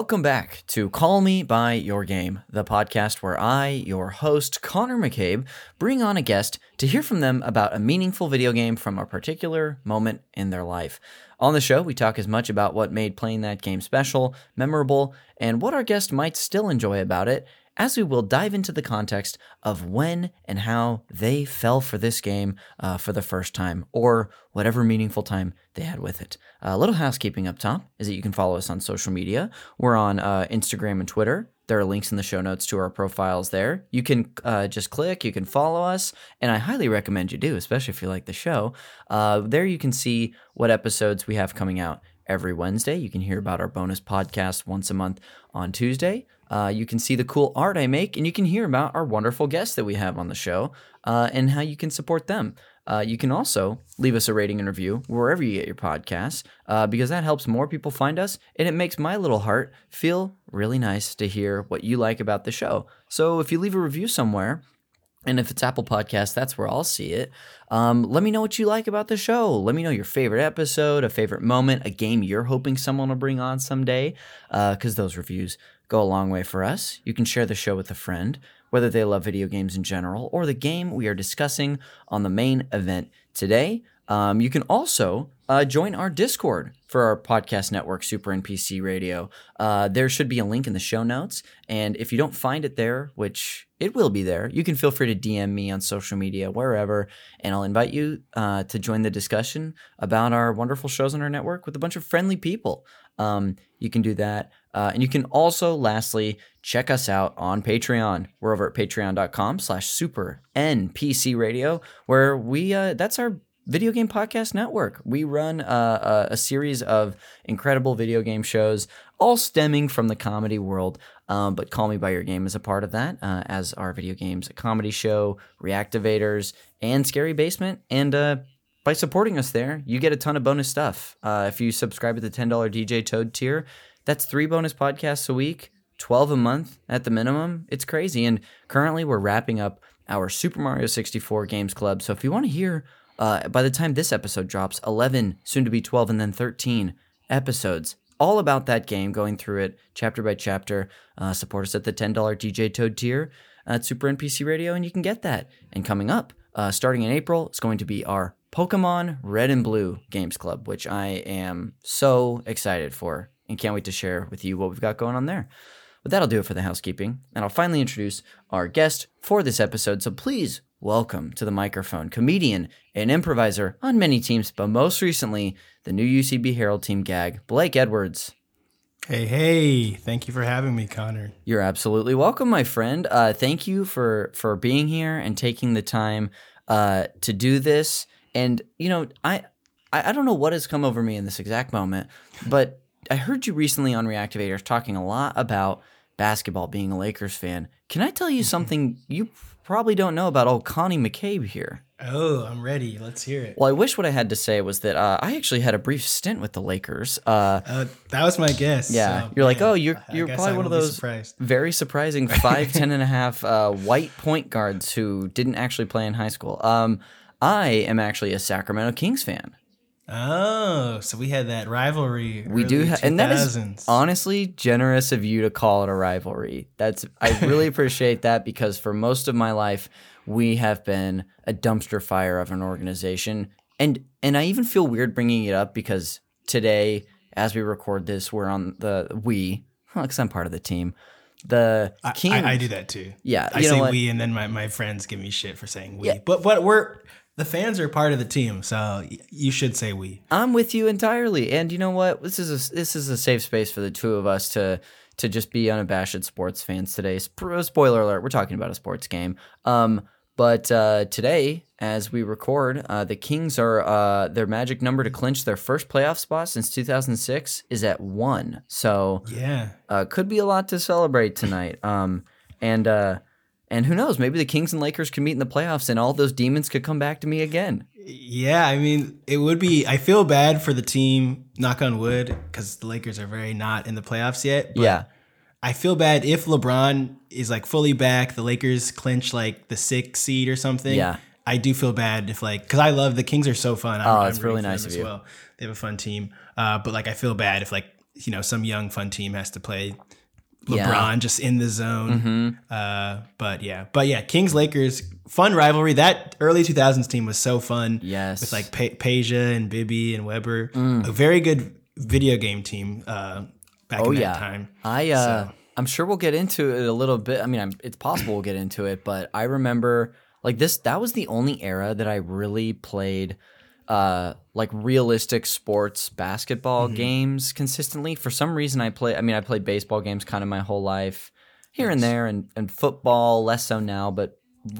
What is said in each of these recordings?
Welcome back to Call Me By Your Game, the podcast where I, your host, Conner McCabe, bring on a guest to hear from them about a meaningful video game from a particular moment in their life. On the show, we talk as much about what made playing that game special, memorable, and what our guest might still enjoy about it, as we will dive into the context of when and how they fell for this game uh, for the first time, or whatever meaningful time they had with it. A little housekeeping up top is that you can follow us on social media. We're on uh, Instagram and Twitter. There are links in the show notes to our profiles there. You can uh, just click, you can follow us, and I highly recommend you do, especially if you like the show. Uh, there you can see what episodes we have coming out every Wednesday. You can hear about our bonus podcast once a month on Tuesday. Uh, you can see the cool art I make, and you can hear about our wonderful guests that we have on the show uh, and how you can support them. Uh, you can also leave us a rating and review wherever you get your podcasts uh, because that helps more people find us and it makes my little heart feel really nice to hear what you like about the show. So if you leave a review somewhere, and if it's Apple Podcast, that's where I'll see it. Um, let me know what you like about the show. Let me know your favorite episode, a favorite moment, a game you're hoping someone will bring on someday, because uh, those reviews go a long way for us. You can share the show with a friend, whether they love video games in general or the game we are discussing on the main event today. Um, you can also uh, join our Discord for our podcast network, Super NPC Radio. Uh, there should be a link in the show notes. And if you don't find it there, which it will be there, you can feel free to DM me on social media, wherever, and I'll invite you uh, to join the discussion about our wonderful shows on our network with a bunch of friendly people. Um, you can do that. Uh, and you can also, lastly, check us out on Patreon. We're over at patreon.com slash super NPC radio, where we, uh, that's our video game podcast network. We run uh, a, a, series of incredible video game shows, all stemming from the comedy world. Um, but Call Me By Your Game is a part of that, uh, as our video games, comedy show, Reactivators, and Scary Basement. And uh, by supporting us there, you get a ton of bonus stuff. Uh, if you subscribe to the $10 DJ Toad tier, that's three bonus podcasts a week, 12 a month at the minimum. It's crazy. And currently, we're wrapping up our Super Mario 64 Games Club. So if you want to hear, uh, by the time this episode drops, 11, soon to be 12, and then 13 episodes all about that game, going through it chapter by chapter. Uh, support us at the $10 DJ Toad tier at Super NPC Radio, and you can get that. And coming up, uh, starting in April, it's going to be our Pokemon Red and Blue Games Club, which I am so excited for and can't wait to share with you what we've got going on there. But that'll do it for the housekeeping, and I'll finally introduce our guest for this episode. So please welcome to the microphone comedian and improviser on many teams, but most recently the new UCB Harold team gag, Blake Edwards. Hey, hey! Thank you for having me, Conner. You're absolutely welcome, my friend. Uh, thank you for for being here and taking the time uh, to do this. And you know, I I don't know what has come over me in this exact moment, but I heard you recently on Reactivators talking a lot about basketball, being a Lakers fan. Can I tell you something you probably don't know about old Connie McCabe here? Oh, I'm ready. Let's hear it. Well, I wish what I had to say was that uh, I actually had a brief stint with the Lakers. Uh, uh, that was my guess. Yeah, so, you're like, oh, you're you're probably one of those surprised. very surprising five, ten and a half uh, white point guards who didn't actually play in high school. Um, I am actually a Sacramento Kings fan. Oh, so we had that rivalry. We do, ha- and that is honestly generous of you to call it a rivalry. That's I really appreciate that because for most of my life, we have been a dumpster fire of an organization, and and I even feel weird bringing it up because today, as we record this, we're on the we because I'm part of the team. The Kings, I, I, I do that too. Yeah, I say we, and then my, my friends give me shit for saying we. Yeah. But but we're the fans are part of the team, so you should say we. I'm with you entirely, and you know what? This is a this is a safe space for the two of us to to just be unabashed sports fans today. Spoiler alert: we're talking about a sports game. Um, but uh, today, as we record, uh, the Kings are uh, their magic number to clinch their first playoff spot since 2006 is at one. So yeah, uh, could be a lot to celebrate tonight. Um, and uh, and who knows? Maybe the Kings and Lakers could meet in the playoffs, and all those demons could come back to me again. Yeah, I mean, it would be. I feel bad for the team. Knock on wood, because the Lakers are very not in the playoffs yet. yeah, I feel bad if LeBron is like fully back. The Lakers clinch like the sixth seed or something. Yeah, I do feel bad if like because I love the Kings are so fun. I'm, oh, it's really nice of as you. Well, they have a fun team. Uh, but like I feel bad if like you know some young fun team has to play Yeah. Mm-hmm. LeBron just in the zone. Uh, but yeah, but yeah, Kings Lakers fun rivalry. That early 2000s team was so fun. Yes. with like pa- Peja and Bibby and Webber. Mm. A very good video game team uh, back Oh in that yeah, time. I uh, So- I'm sure we'll get into it a little bit. I mean, I'm, it's possible we'll get into it, but I remember like this. That was the only era that I really played uh like realistic sports basketball Mm-hmm. games consistently. For some reason, I play. I mean, I played baseball games kind of my whole life, here and there, and and football less so now, but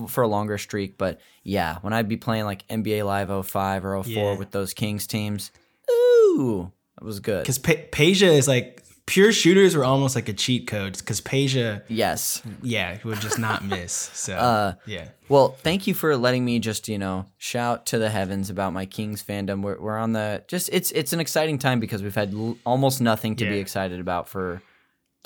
for a longer streak. But yeah, when I'd be playing like NBA Live 05 or 04 Yeah. with those Kings teams, ooh, that was good. Because pa- Peja is like pure shooters were almost like a cheat code. Because Peja, Yes. yeah, would just not miss. So Uh, yeah, Well, thank you for letting me just you know shout to the heavens about my Kings fandom. We're, we're on the just it's it's an exciting time because we've had l- almost nothing to be excited about for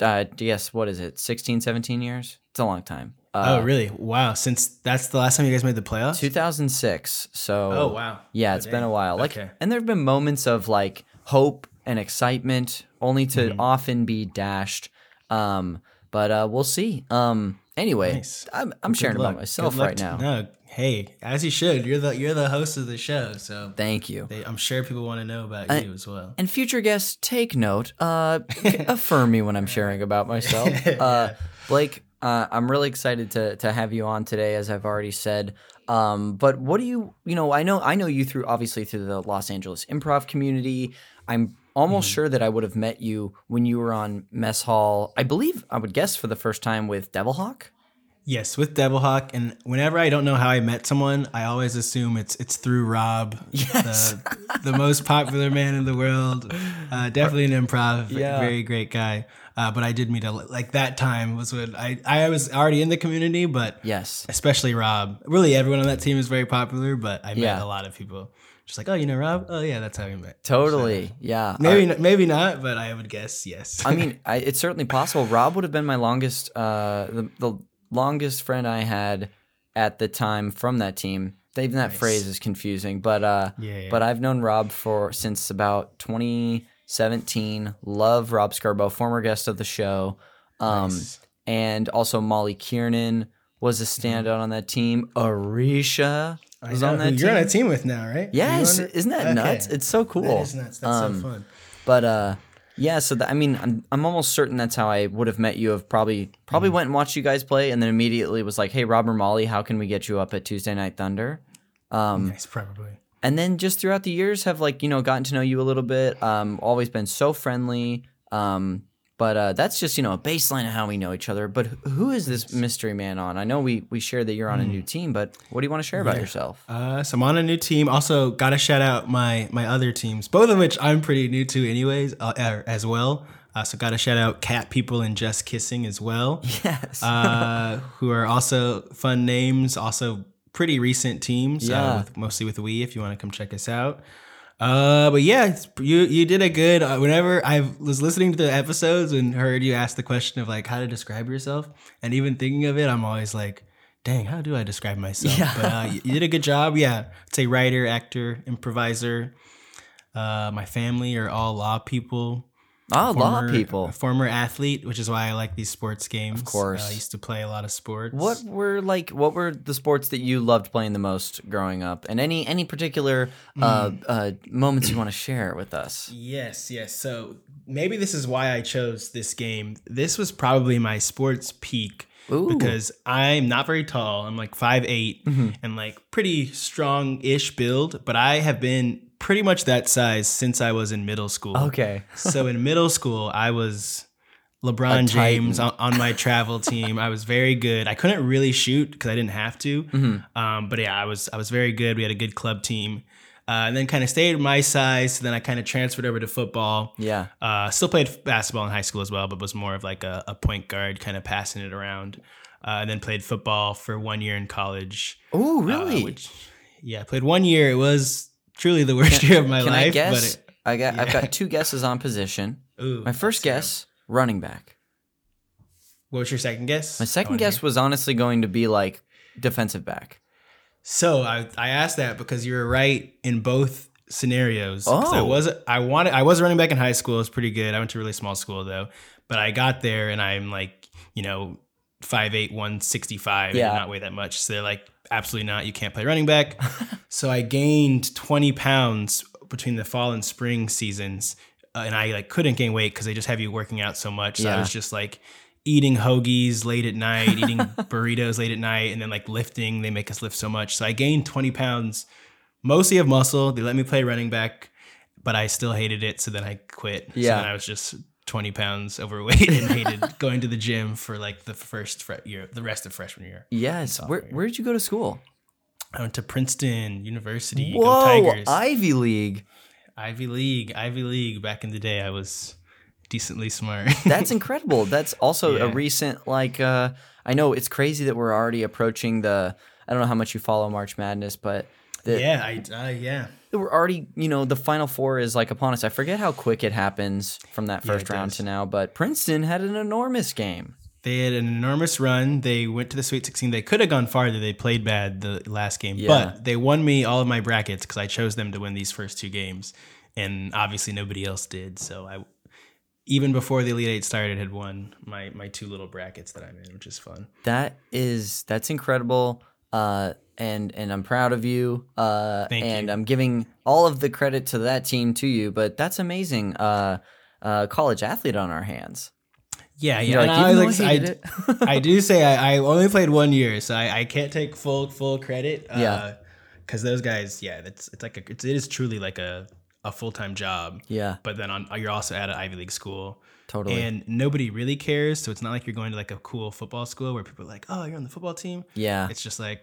uh yes what is it 16 17 years it's a long time uh, oh really? Wow. Since that's the last time you guys made the playoffs. 2006 so Oh, wow. yeah Oh, it's been a while like Okay. and there have been moments of like hope and excitement only to Mm-hmm. often be dashed um but uh we'll see um anyway Nice. I'm, I'm Good sharing about myself right now No, hey, as you should. You're the you're the host of the show, so thank you they, I'm sure people want to know about I- you as well. And future guests, take note. Uh, affirm me when I'm sharing about myself. Uh, Blake, uh, I'm really excited to to have you on today, as I've already said. Um, but what do you, you know, I know I know you through obviously through the Los Angeles improv community. I'm almost sure that I would have met you when you were on Mess Hall. I believe I would guess for the first time with Devilhawk. Yes, with Devilhawk, and whenever I don't know how I met someone, I always assume it's it's through Rob, Yes. the, the most popular man in the world. Uh, definitely an improv, Yeah. very great guy. Uh, but I did meet a like that time was when I I was already in the community, but Yes. especially Rob. Really, everyone on that team is very popular, but I met Yeah. a lot of people. Just like, oh, you know Rob? Oh yeah, that's how we met. Totally. Yeah. Maybe n- maybe not, but I would guess yes. I mean, I, it's certainly possible. Rob would have been my longest, uh, the, the longest friend I had at the time from that team. Even that Nice. phrase is confusing, but uh, Yeah, yeah. but I've known Rob for since about 2017. Love Rob Scarbo, former guest of the show, um, Nice. and also Molly Kiernan was a standout on that team. Arisha I was know on that you're team. on a team with now, right? Yes, You on it? isn't that Okay. nuts? It's so cool. That is nuts. That's Um, so fun. But uh yeah, so that, I mean, I'm I'm almost certain that's how I would have met you. Of probably probably Mm-hmm. went and watched you guys play, and then immediately was like, "Hey, Rob or Molly, how can we get you up at Tuesday Night Thunder?" Um, Nice, probably. and then just throughout the years, have like you know gotten to know you a little bit. Um, always been so friendly. Um, but uh, that's just you know a baseline of how we know each other. But who is this mystery man on? I know we we share that you're on a new team, but what do you want to share about yourself? Uh, so I'm on a new team. Also, got to shout out my my other teams, both of which I'm pretty new to, anyways, uh, uh, as well. Uh, so got to shout out Cat People and Just Kissing as well, Yes. uh, who are also fun names. Also pretty recent teams. Yeah. Uh, with, mostly with we. If you want to come check us out. Uh, but yeah, it's- you you did a good. Uh, whenever I was listening to the episodes and heard you ask the question of like how to describe yourself, and even thinking of it, I'm always like, dang, how do I describe myself? Yeah. But uh, you, you did a good job. Yeah, I'd say writer, actor, improviser. Uh, my family are all law people. Oh, a lot of people. Former athlete, which is why I like these sports games. Of course. I used to play a lot of sports. What were like? What were the sports that you loved playing the most growing up, and any any particular uh, Hmm. uh, moments you want to share with us? Yes, yes. So maybe this is why I chose this game. This was probably my sports peak Ooh. because I'm not very tall. I'm like 5'8 Mm-hmm. and like pretty strong ish build, but I have been pretty much that size since I was in middle school. Okay. so in middle school, I was LeBron James on, on my travel team. I was very good. I couldn't really shoot because I didn't have to. Mm-hmm. Um, but yeah, I was I was very good. We had a good club team. Uh, and then kind of stayed my size. So Then I kind of transferred over to football. Yeah. Uh, still played basketball in high school as well, but was more of like a, a point guard, kind of passing it around. Uh, and then played football for one year in college. Oh, really? which, yeah, played one year. It was truly the worst year of my Can life. I guess? But I got. I've got two guesses on position. ooh, My first guess, running back. What was your second guess? My second guess was honestly going to be like defensive back. So I, I asked that because you were right in both scenarios. 'Cause I Oh. was I wanted I was running back in high school. It was pretty good. I went to a really small school though. But I got there and I'm like, you know, 5'8", 165. Yeah. Yeah. not weigh that much. So they're like, absolutely not. You can't play running back. so I gained 20 pounds between the fall and spring seasons. Uh, and I like couldn't gain weight because they just have you working out so much. So Yeah. I was just like eating hoagies late at night, eating burritos late at night, and then like lifting. They make us lift so much. So I gained 20 pounds, mostly of muscle. They let me play running back, but I still hated it. So then I quit. Yeah. So then I was just 20 pounds overweight and hated going to the gym for like the first fre- year, the rest of freshman year. Yes. Where year. where did you go to school? I went to Princeton University. Whoa, Tigers. Ivy League. Ivy League, Ivy League. Back in the day, I was decently smart. That's incredible. That's also a recent like uh I know it's crazy that we're already approaching the I don't know how much you follow March Madness, but the, yeah, I uh, yeah. we're already, you know, the final four is like upon us. I forget how quick it happens from that first it round does. to now, but Princeton had an enormous game. They had an enormous run. They went to the Sweet 16. They could have gone farther. They played bad the last game, Yeah. but they won me all of my brackets because I chose them to win these first two games, and obviously nobody else did. So I, even before the Elite Eight started, had won my my two little brackets that I'm in, which is fun. That is that's incredible. Uh and and I'm proud of you. Uh Thank and you. I'm giving all of the credit to that team to you, but that's amazing. Uh uh college athlete on our hands. Yeah, yeah. Like, I, even was though I like, I. I do say I, I only played one year, so I, I can't take full full credit. Yeah. because those guys, yeah, that's it's like a, it's, it is truly like a a full time job. yeah, But then on you're also at an Ivy League school, totally. and nobody really cares. So it's not like you're going to like a cool football school where people are like, oh, you're on the football team. yeah. It's just like,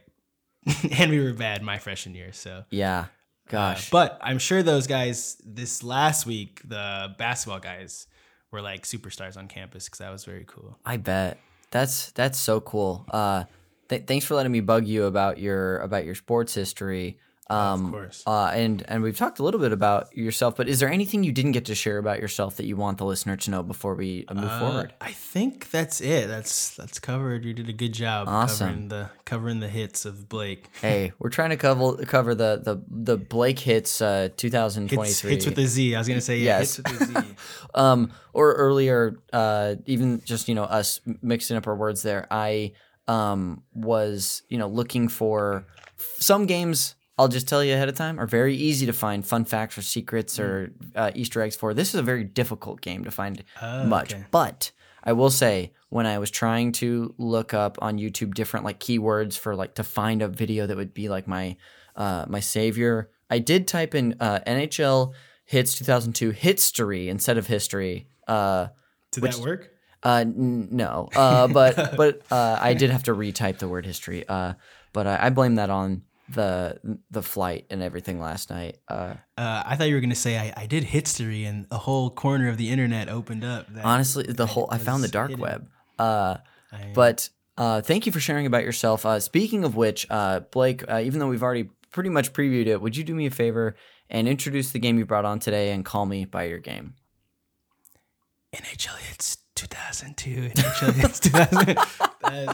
and we were bad my freshman year, so. Yeah. Uh, Gosh. but I'm sure those guys this last week, the basketball guys, were like superstars on campus because that was very cool. I bet. That's that's so cool. Uh th- thanks for letting me bug you about your about your sports history. Um course. Uh and and we've talked a little bit about yourself, but is there anything you didn't get to share about yourself that you want the listener to know before we uh, move Uh, forward? I think that's it. That's that's covered. You did a good job Awesome. covering the covering the hits of Blake. Hey, we're trying to cover cover the the the Blake hits uh Hits, 2023. hits with the Z. I was gonna say yeah, Yes. hits with the Z. um or earlier uh even just you know us mixing up our words there i um was you know looking for some games i'll just tell you ahead of time are very easy to find fun facts or secrets or uh, easter eggs for this is a very difficult game to find Oh, much okay. but i will say when i was trying to look up on youtube different like keywords for like to find a video that would be like my uh my savior i did type in uh nhl hitz 2002 history instead of history uh Did Which- that work? uh n- no uh but but uh i did have to retype the word history uh but I, I blame that on the the flight and everything last night uh Uh, I thought you were gonna say I, I did history and a whole corner of the internet opened up. That honestly the whole i found the dark hidden. web uh But uh, thank you for sharing about yourself. Uh, speaking of which, uh, Blake, uh, even though we've already pretty much previewed it, would you do me a favor and introduce the game you brought on today and call me by your game? NHL Hitz 2002. NHL Hitz 2000.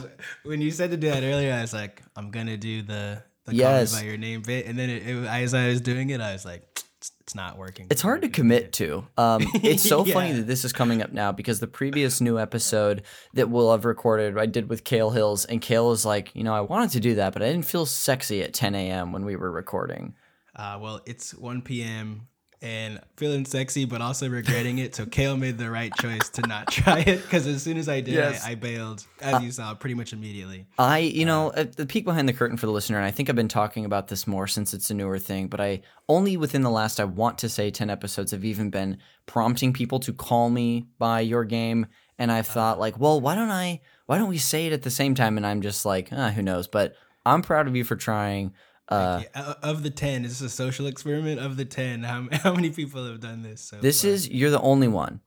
When you said to do that earlier, I was like, I'm gonna do the Yes. by your name bit, and then it, it, as I was doing it, I was like, it's, not working. It's hard to commit to. Um, it's so funny that this is coming up now because the previous new episode that we'll have recorded, I did with Kale Hills, and Kale is like, you know, I wanted to do that, but I didn't feel sexy at 10 a.m. when we were recording. Uh, well, it's 1 p.m. and feeling sexy, but also regretting it. So Kale made the right choice to not try it because as soon as I did, Yes. I, I bailed, as you saw, pretty much immediately. I, you know, uh, the peek behind the curtain for the listener, and I think I've been talking about this more since it's a newer thing, but I only within the last, I want to say 10 episodes have even been prompting people to call me by your game. And I've thought, like, well, why don't I, why don't we say it at the same time? And I'm just like, ah, who knows? But I'm proud of you for trying. Uh, Yeah, of the 10, is this a social experiment? Of the 10, how, how many people have done this? So this far? is, you're the only one.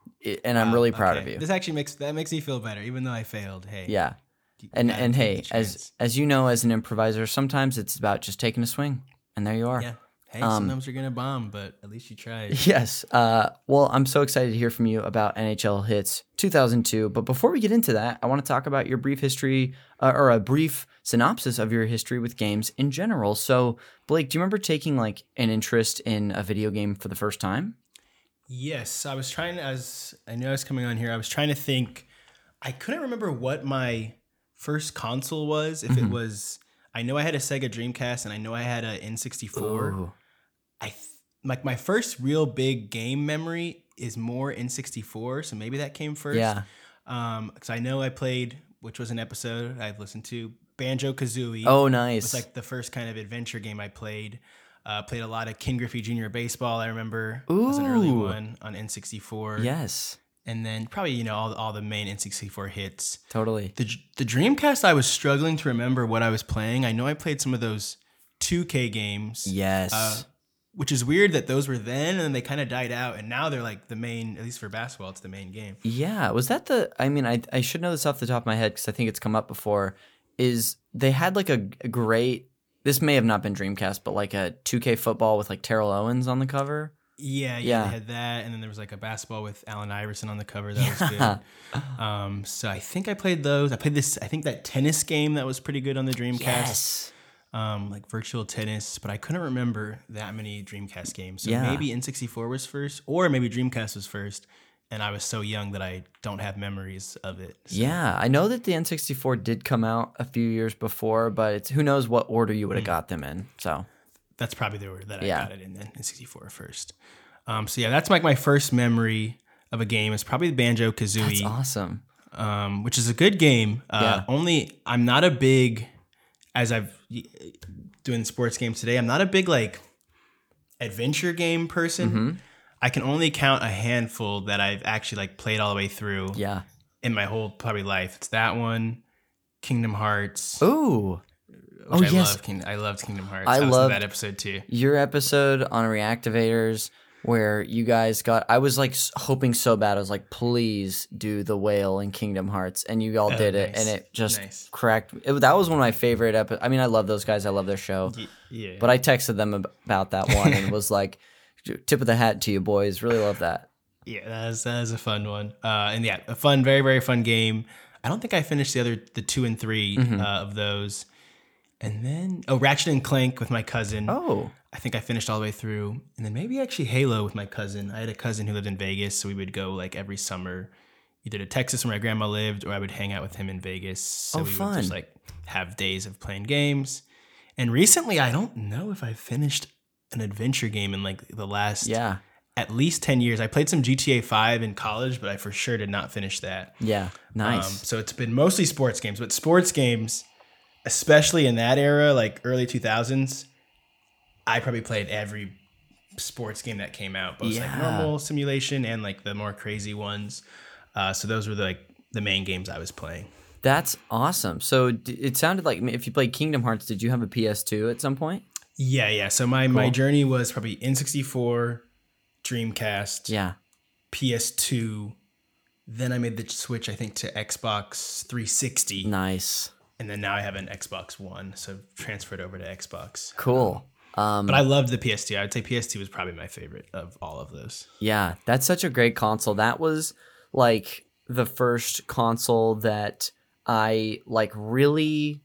And I'm Wow, really proud okay. of you. This actually makes that makes me feel better, even though I failed. Hey, yeah. you And, and hey, as, as you know, as an improviser, sometimes it's about just taking a swing. And there you are. yeah, Hey, Um, sometimes you're gonna bomb, but at least you tried. Yes. Uh, well, I'm so excited to hear from you about NHL Hitz 2002. But before we get into that, I want to talk about your brief history uh, or a brief synopsis of your history with games in general. So, Blake, do you remember taking like an interest in a video game for the first time? Yes, I was trying as I knew I was coming on here, I was trying to think. I couldn't remember what my first console was. If it Mhm. was, I know I had a Sega Dreamcast and I know I had an N64. Ooh. I th- like my first real big game memory is more N64, so maybe that came first. Yeah. Um, because I know I played, which was an episode I've listened to, Banjo Kazooie. Oh, It nice. was like the first kind of adventure game I played. Uh, played a lot of Ken Griffey Jr. baseball. I remember it was an early one on N64. yes, and then probably you know all all the main N64 hits. totally. The the Dreamcast, I was struggling to remember what I was playing. I know I played some of those 2K games. Yes. Uh, which is weird that those were then and then they kind of died out and now they're like the main at least for basketball it's the main game Yeah, was that the? I mean, I I should know this off the top of my head because I think it's come up before. Is they had like a, a great. This may have not been Dreamcast, but like a 2K football with like Terrell Owens on the cover. yeah, yeah Yeah. they had that and then there was like a basketball with Allen Iverson on the cover that was good um so I think I played those I played this I think that tennis game that was pretty good on the Dreamcast Yes. Um like Virtua Tennis but I couldn't remember that many Dreamcast games so Yeah. maybe N64 was first or maybe Dreamcast was first and I was so young that I don't have memories of it So- Yeah, I know that the N64 did come out a few years before, but it's who knows what order you would have got them in. So that's probably the order that I Yeah. got it in then N64 first. Um, so yeah, that's like my first memory of a game. It's probably the Banjo that's Kazooie, awesome. um, which is a good game. Uh, Yeah. Only I'm not a big, as I've doing sports games today. I'm not a big like adventure game person. Mhm. I can only count a handful that I've actually like played all the way through Yeah. in my whole probably life. It's that one, Kingdom Hearts. Ooh, which oh, I yes. love. King, I loved Kingdom Hearts. I I, loved- that episode too. your episode on reactivators where you guys got. I was like hoping so bad. I was like, please do the whale in Kingdom Hearts, and you all Oh, did it, nice. and it just Nice. cracked. It, that was one of my favorite episodes. I mean, I love those guys. I love their show. Y- Yeah. But I texted them ab- about that one and was like, tip of the hat to you boys. Really love that. Yeah, that is that is a fun one. Uh, and yeah, a fun, very very fun game. I don't think I finished the other the two and 3 Mhm. uh, of those. And then oh, Ratchet and Clank with my cousin. Oh, I think I finished all the way through. And then maybe actually Halo with my cousin. I had a cousin who lived in Vegas, so we would go like every summer, either to Texas where my grandma lived, or I would hang out with him in Vegas. So Oh, we fun. would just like have days of playing games. And recently, I don't know if I finished an adventure game in like the last yeah. at least 10 years. I played some GTA 5 in college, but I for sure did not finish that. Yeah. Nice. Um, so it's been mostly sports games, but sports games, especially in that era, like early 2000s, I probably played every sports game that came out, both Yeah. like normal simulation and like the more crazy ones. Uh, so those were the, like the main games I was playing. That's awesome. So d- it sounded like if you played Kingdom Hearts, did you have a PS2 at some point? Yeah, yeah. So my my journey was probably N64, Dreamcast, Yeah. PS2. Then I made the switch, I think, to Xbox 360. Nice. And then now I have an Xbox One, so transferred over to Xbox. Cool. Um, But I loved the PS2. I would say PS2 was probably my favorite of all of those. Yeah, that's such a great console. That was like the first console that I like really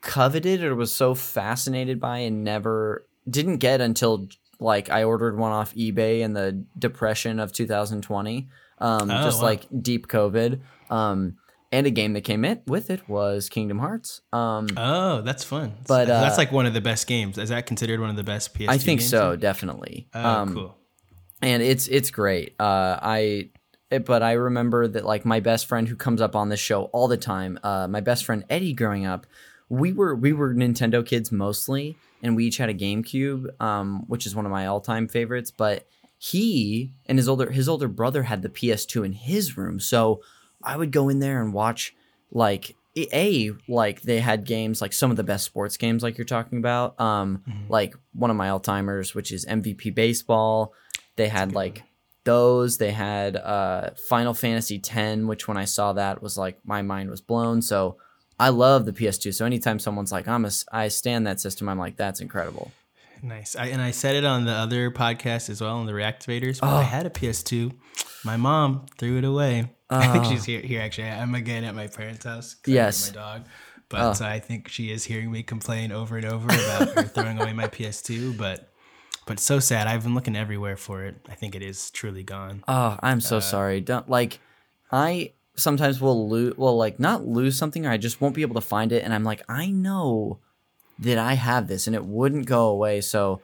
coveted or was so fascinated by and never didn't get until like I ordered one off eBay in the depression of 2020. Um, Oh, just wow. like deep COVID. Um, and a game that came in with it was Kingdom Hearts. Um, Oh, that's fun. But, So that's uh, like one of the best games. Is that considered one of the best PS2 I think games? so, definitely. Oh, um, cool. and it's it's great. Uh, I it- but I remember that like my best friend who comes up on this show all the time. Uh, my best friend Eddie, growing up, we were we were Nintendo kids mostly, and we each had a GameCube, um, which is one of my all time favorites. But he and his older his older brother had the PS2 in his room, so I would go in there and watch like a like they had games like some of the best sports games like you're talking about um Mhm. like one of my all-timers which is mvp baseball they had like those they had uh final fantasy 10 which when i saw that was like my mind was blown so i love the ps2 so anytime someone's like i'm a, I stand that system i'm like that's incredible Nice. I, and I said it on the other podcast as well, on the Reactivators. I Oh. had a PS2. My mom threw it away. I think oh. she's here. Here, actually, I'm again at my parents' house. Yes. My dog. But Oh. Uh, I think she is hearing me complain over and over about her throwing away my PS2. But but so sad. I've been looking everywhere for it. I think it is truly gone. Oh, I'm so uh, sorry. Don't like I sometimes will lose well like not lose something or I just won't be able to find it and I'm like I know that I have this and it wouldn't go away. So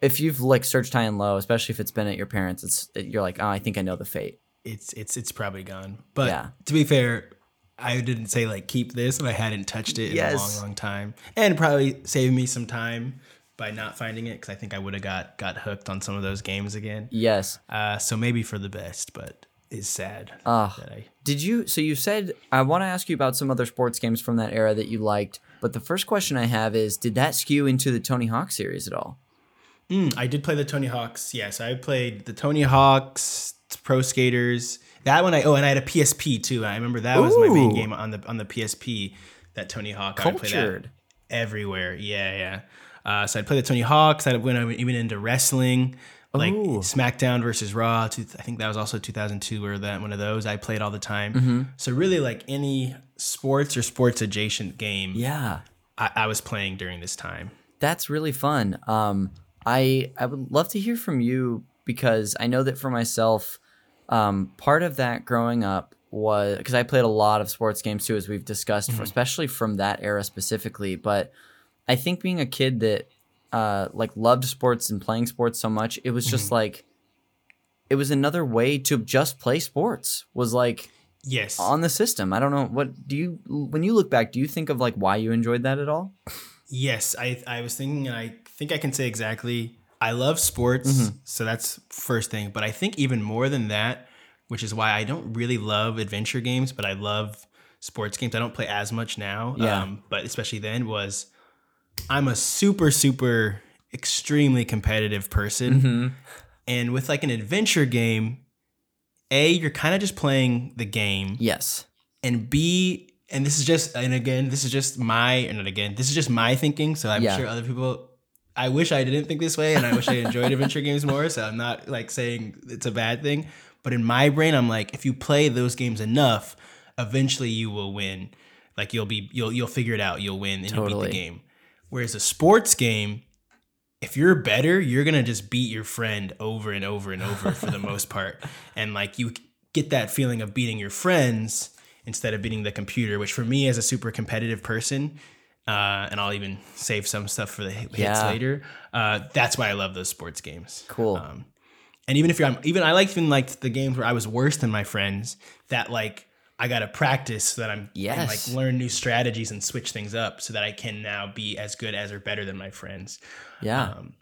if you've like searched high and low, especially if it's been at your parents, it's you're like, "Oh, I think I know the fate." It's it's it's probably gone. But Yeah. to be fair, I didn't say like keep this and I hadn't touched it in a long, long time, and probably saved me some time by not finding it because I think I would have got got hooked on some of those games again. Yes. Uh, so maybe for the best, but it's sad that I. Did you so you said I want to ask you about some other sports games from that era that you liked, but the first question I have is did that skew into the Tony Hawk series at all? Mm, I did play the Tony Hawks. Yes, I played the Tony Hawks Pro Skaters. That one I oh, and I had a PSP too. I remember that was my main game on the on the PSP. That Tony Hawk. I would play that Cultured. everywhere. Yeah, yeah. Uh, so I'd play the Tony Hawks. I went even into wrestling, like Ooh. SmackDown versus Raw. I think that was also 2002 or that one of those I played all the time. Mm-hmm. So really, like any sports or sports adjacent game, Yeah. I, I was playing during this time. That's really fun. Um, I I would love to hear from you because I know that for myself, um, part of that growing up was because I played a lot of sports games too, as we've discussed, for, especially from that era specifically. But I think being a kid that uh, like loved sports and playing sports so much, it was just like it was another way to just play sports. Was like Yes. on the system. I don't know what do you when you look back, do you think of like why you enjoyed that at all? Yes, I I was thinking, and I think I can say exactly. I love sports, Mm-hmm. so that's first thing. But I think even more than that, which is why I don't really love adventure games, but I love sports games. I don't play as much now, Yeah. um, but especially then was I'm a super super extremely competitive person, Mm-hmm. and with like an adventure game, a you're kind of just playing the game Yes. and B, and this is just, and again, this is just my, and again, this is just my thinking. So I'm Yeah. sure other people, I wish I didn't think this way, and I wish I enjoyed adventure games more. So I'm not like saying it's a bad thing, but in my brain, I'm like, if you play those games enough, eventually you will win. Like you'll be, you'll you'll figure it out. You'll win and you'll beat the game. Whereas a sports game, if you're better, you're gonna just beat your friend over and over and over for the most part, and like you get that feeling of beating your friends instead of beating the computer. Which for me, as a super competitive person, uh, and I'll even save some stuff for the hits Yeah. later. Uh, that's why I love those sports games. Cool. Um, and even if you're, I'm, even I like even like the games where I was worse than my friends. That like I got to practice so that I'm and, Yes. like learn new strategies and switch things up so that I can now be as good as or better than my friends. Yeah. Um,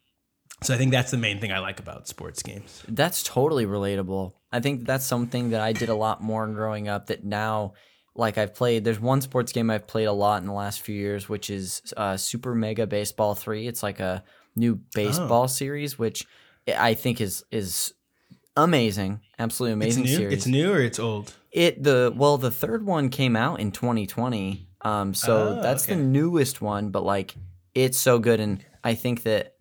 so I think that's the main thing I like about sports games. That's totally relatable. I think that's something that I did a lot more growing up that now like I've played there's one sports game I've played a lot in the last few years which is uh, Super Mega Baseball 3. It's like a new baseball series which I think is is amazing. Absolutely amazing it's new. series. It's new or it's old. It the well the third one came out in 2020. Um so Oh, that's the newest one but like it's so good and I think that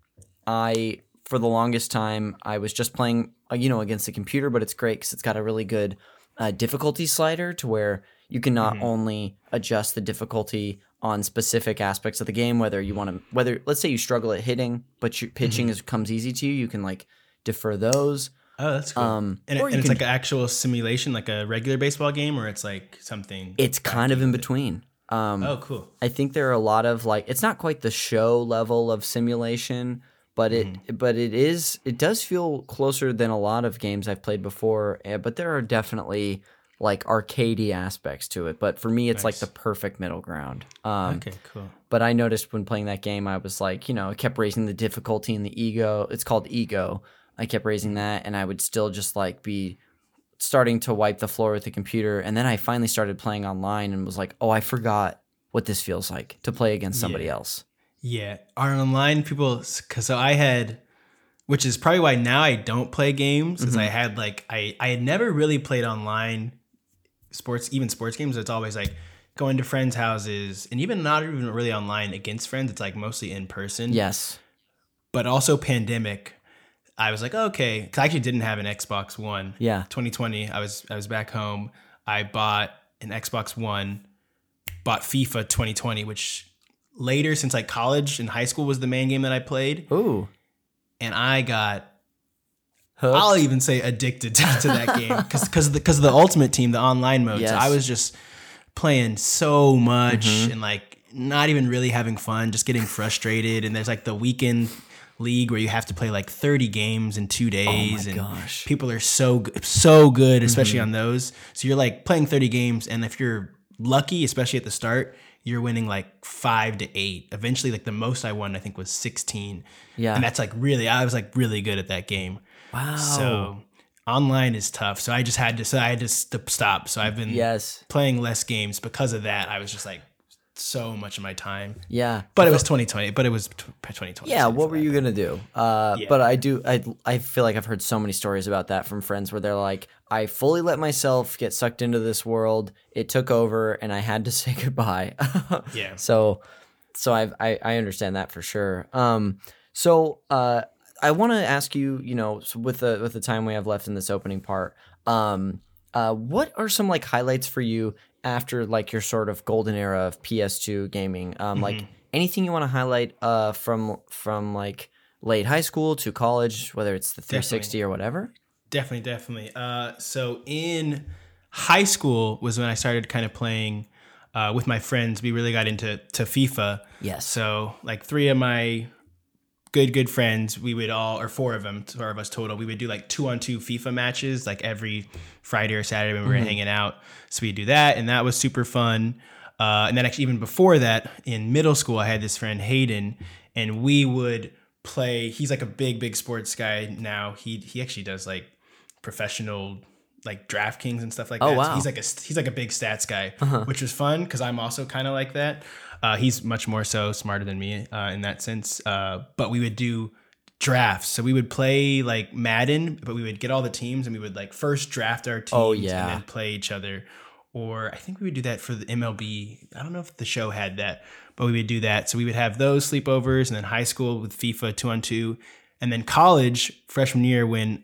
I for the longest time I was just playing uh, you know against the computer but it's great cuz it's got a really good uh, difficulty slider to where you can not Mm-hmm. only adjust the difficulty on specific aspects of the game whether you want to whether let's say you struggle at hitting but your pitching Mm-hmm. is comes easy to you you can like defer those Oh, that's cool. um and it- and it's can- like an actual simulation, like a regular baseball game, or it's like something. it's kind of in between um oh, cool. I think there are a lot of like it's not quite the show level of simulation, but it Mm-hmm. but it is it does feel closer than a lot of games I've played before. eh, But there are definitely like arcadey aspects to it. But for me, it's like the perfect middle ground. Um, okay, cool. But I noticed when playing that game, I was like, you know, I kept raising the difficulty and the ego. It's called ego. I kept raising that, and I would still just like be starting to wipe the floor with the computer. And then I finally started playing online and was like, oh, I forgot what this feels like to play against somebody Yeah. else. Yeah, are online people? Because so I had, which is probably why now I don't play games. because I Mm-hmm. had like I I had never really played online sports, even sports games. It's always like going to friends' houses, and even not even really online against friends. It's like mostly in person. Yes. but also pandemic. I was like, okay, because I actually didn't have an Xbox One. Yeah. 2020, I was I was back home. I bought an Xbox One, bought FIFA 2020, which later since like college and high school was the main game that I played, Ooh. and I got Hooked. I'll even say addicted to, to that game because because of the because the Ultimate Team, the online mode. Yes. I was just playing so much Mm-hmm. and like not even really having fun, just getting frustrated. And there's like the weekend league where you have to play like 30 games in two days, and Oh gosh. people are so so good, especially Mm-hmm. on those. So you're like playing 30 games, and if you're lucky, especially at the start. You're winning like five to eight. Eventually, like the most I won, I think was 16. Yeah. And that's like really, I was like really good at that game. Wow. So online is tough. So I just had to. So I had to st- stop. So I've been yes. playing less games because of that. I was just like so much of my time. Yeah. But it was 2020. But it was t- 2020. Yeah, what were you gonna do? Uh, Yeah. But I do. I I feel like I've heard so many stories about that from friends where they're like, I fully let myself get sucked into this world. It took over, and I had to say goodbye. Yeah. So, so I've, I I understand that for sure. Um. So uh, I want to ask you, you know, with the with the time we have left in this opening part, um, uh, what are some like highlights for you after like your sort of golden era of PS2 gaming? Um, like anything you want to highlight uh from from like late high school to college, whether it's the 360 or whatever. Definitely, definitely. Uh, so in high school was when I started kind of playing uh, with my friends. We really got into to FIFA. Yes. So like three of my good good friends, we would all or four of them, four of us total, we would do like two on two FIFA matches like every Friday or Saturday when we were hanging out. So we'd do that, and that was super fun. Uh, and then actually even before that, in middle school, I had this friend Hayden, and we would play. He's like a big big sports guy now. He he actually does like professional like DraftKings and stuff like Oh, that. So wow. Uh-huh. he's like a he's like a big stats guy, which was fun because I'm also kind of like that. Uh, he's much more so smarter than me uh, in that sense. Uh, but we would do drafts, so we would play like Madden, but we would get all the teams and we would like first draft our teams Oh, yeah. and then play each other. Or I think we would do that for the MLB. I don't know if the show had that, but we would do that. So we would have those sleepovers, and then high school with FIFA two on two, and then college freshman year when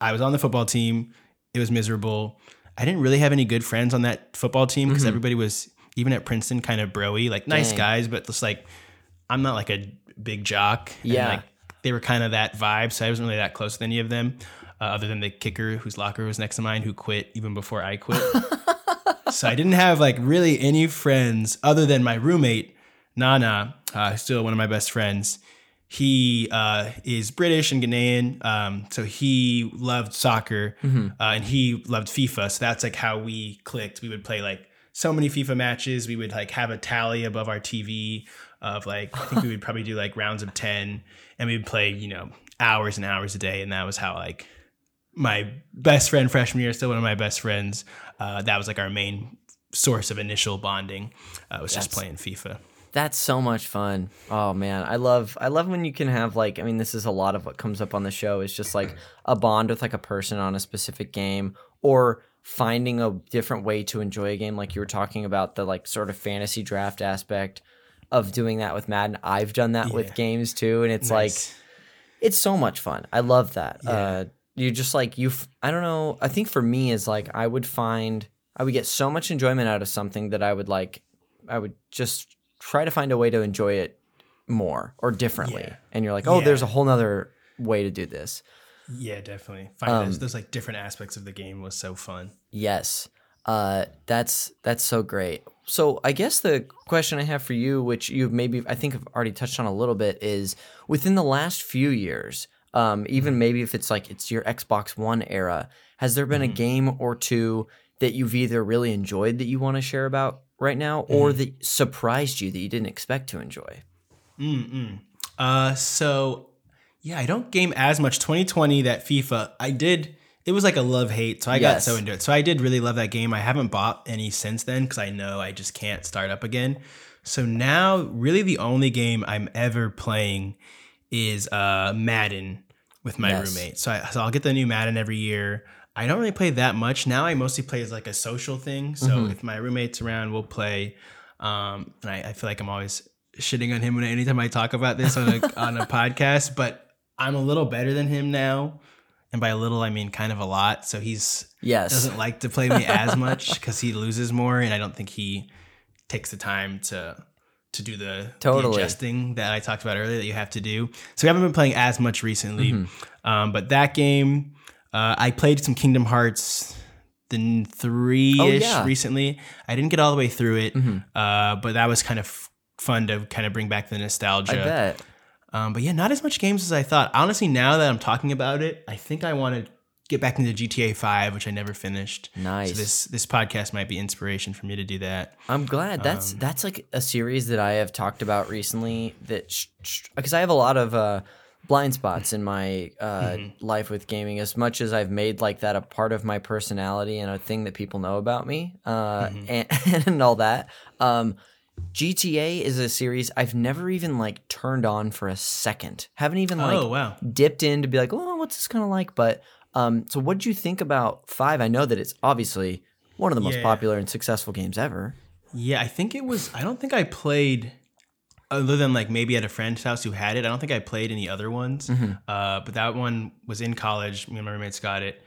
I was on the football team. It was miserable. I didn't really have any good friends on that football team because everybody was even at Princeton kind of broy, like nice Dang. guys, but just like I'm not like a big jock. and, Yeah. like they were kind of that vibe, so I wasn't really that close with any of them, uh, other than the kicker whose locker was next to mine, who quit even before I quit. so I didn't have like really any friends other than my roommate Nana, uh, still one of my best friends. He uh, is British and Ghanaian, um, so he loved soccer uh, and he loved FIFA. So that's like how we clicked. We would play like so many FIFA matches. We would like have a tally above our TV of like I think we would probably do like rounds of ten, and we would play you know hours and hours a day. And that was how like my best friend freshman year, still one of my best friends. Uh, that was like our main source of initial bonding. Uh, was just playing FIFA. That's so much fun. Oh man, I love I love when you can have like I mean this is a lot of what comes up on the show is just like a bond with like a person on a specific game or finding a different way to enjoy a game like you were talking about the like sort of fantasy draft aspect of doing that with Madden. I've done that Yeah. with games too and it's like it's so much fun. I love that. Yeah. Uh, you just like you. f- I don't know. I think for me is like I would find I would get so much enjoyment out of something that I would like. I would just try to find a way to enjoy it more or differently. Yeah. And you're like, oh, there's a whole nother way to do this. Yeah, definitely. Um, those, those like different aspects of the game was so fun. Yes. Uh, that's that's so great. So I guess the question I have for you, which you've maybe I think have already touched on a little bit, is within the last few years, um, even maybe if it's like it's your Xbox One era, has there been a game or two that you've either really enjoyed that you want to share about right now, or that surprised you that you didn't expect to enjoy? Mm-mm. Uh, so yeah, I don't game as much. 2020, that FIFA, I did. It was like a love hate, so I got so into it. So I did really love that game. I haven't bought any since then because I know I just can't start up again. So now, really, the only game I'm ever playing is uh, Madden with my Yes. roommate. So, I, so I'll get the new Madden every year. I don't really play that much now. I mostly play as like a social thing. So Mhm. if my roommate's around, we'll play. Um, and I, I feel like I'm always shitting on him when anytime I talk about this on a on a podcast, but I'm a little better than him now. And by a little, I mean kind of a lot. So he's Yes. doesn't like to play me as much because he loses more, and I don't think he takes the time to to do the, Totally. the adjusting that I talked about earlier that you have to do. So we haven't been playing as much recently, Mm-hmm. um, but that game uh, I played some Kingdom Hearts the three ish Oh, yeah. Mm-hmm. recently. I didn't get all the way through it, uh, but that was kind of fun to kind of bring back the nostalgia. I bet. Um, but yeah, not as much games as I thought. Honestly, now that I'm talking about it, I think I want to get back into GTA 5, which I never finished. Nice. So this this podcast might be inspiration for me to do that. I'm glad. That's Um, that's like a series that I have talked about recently. That because I have a lot of uh, blind spots in my uh, Mm-hmm. life with gaming. As much as I've made like that a part of my personality and a thing that people know about me, uh, Mm-hmm. and, and all that. Um, GTA is a series I've never even like turned on for a second. Haven't even like oh wow. dipped in to be like, oh, what's this kind of like? But um, so what do you think about five? I know that it's obviously one of the most Yeah. popular and successful games ever. Yeah, I think it was. I don't think I played other than like maybe at a friend's house who had it. I don't think I played any other ones. Mm-hmm. Uh, but that one was in college. Me and my roommates got it,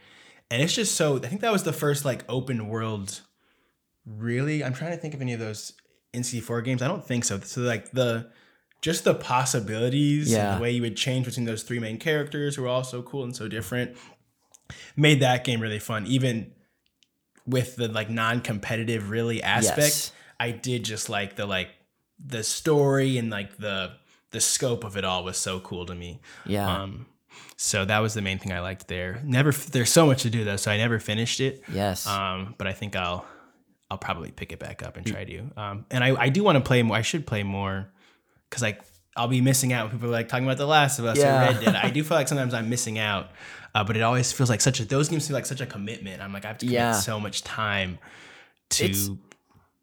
and it's just so. I think that was the first like open world. Really, I'm trying to think of any of those N64 games. I don't think so. So like the just the possibilities Yeah. and the way you would change between those three main characters who are all so cool and so different made that game really fun. Even with the like non-competitive really aspect, Yes. I did just like the like the story and like the the scope of it all was so cool to me. Yeah. Um, so that was the main thing I liked there. Never, there's so much to do though, so I never finished it. yes. Um, but I think I'll I'll probably pick it back up and try to. Um, and I, I do want to play more. I should play more because like I'll be missing out. when People are like talking about The Last of Us Yeah. or Red Dead. I do feel like sometimes I'm missing out. Uh, but it always feels like such a those games feel like such a commitment. I'm like I have to commit Yeah. so much time to It's-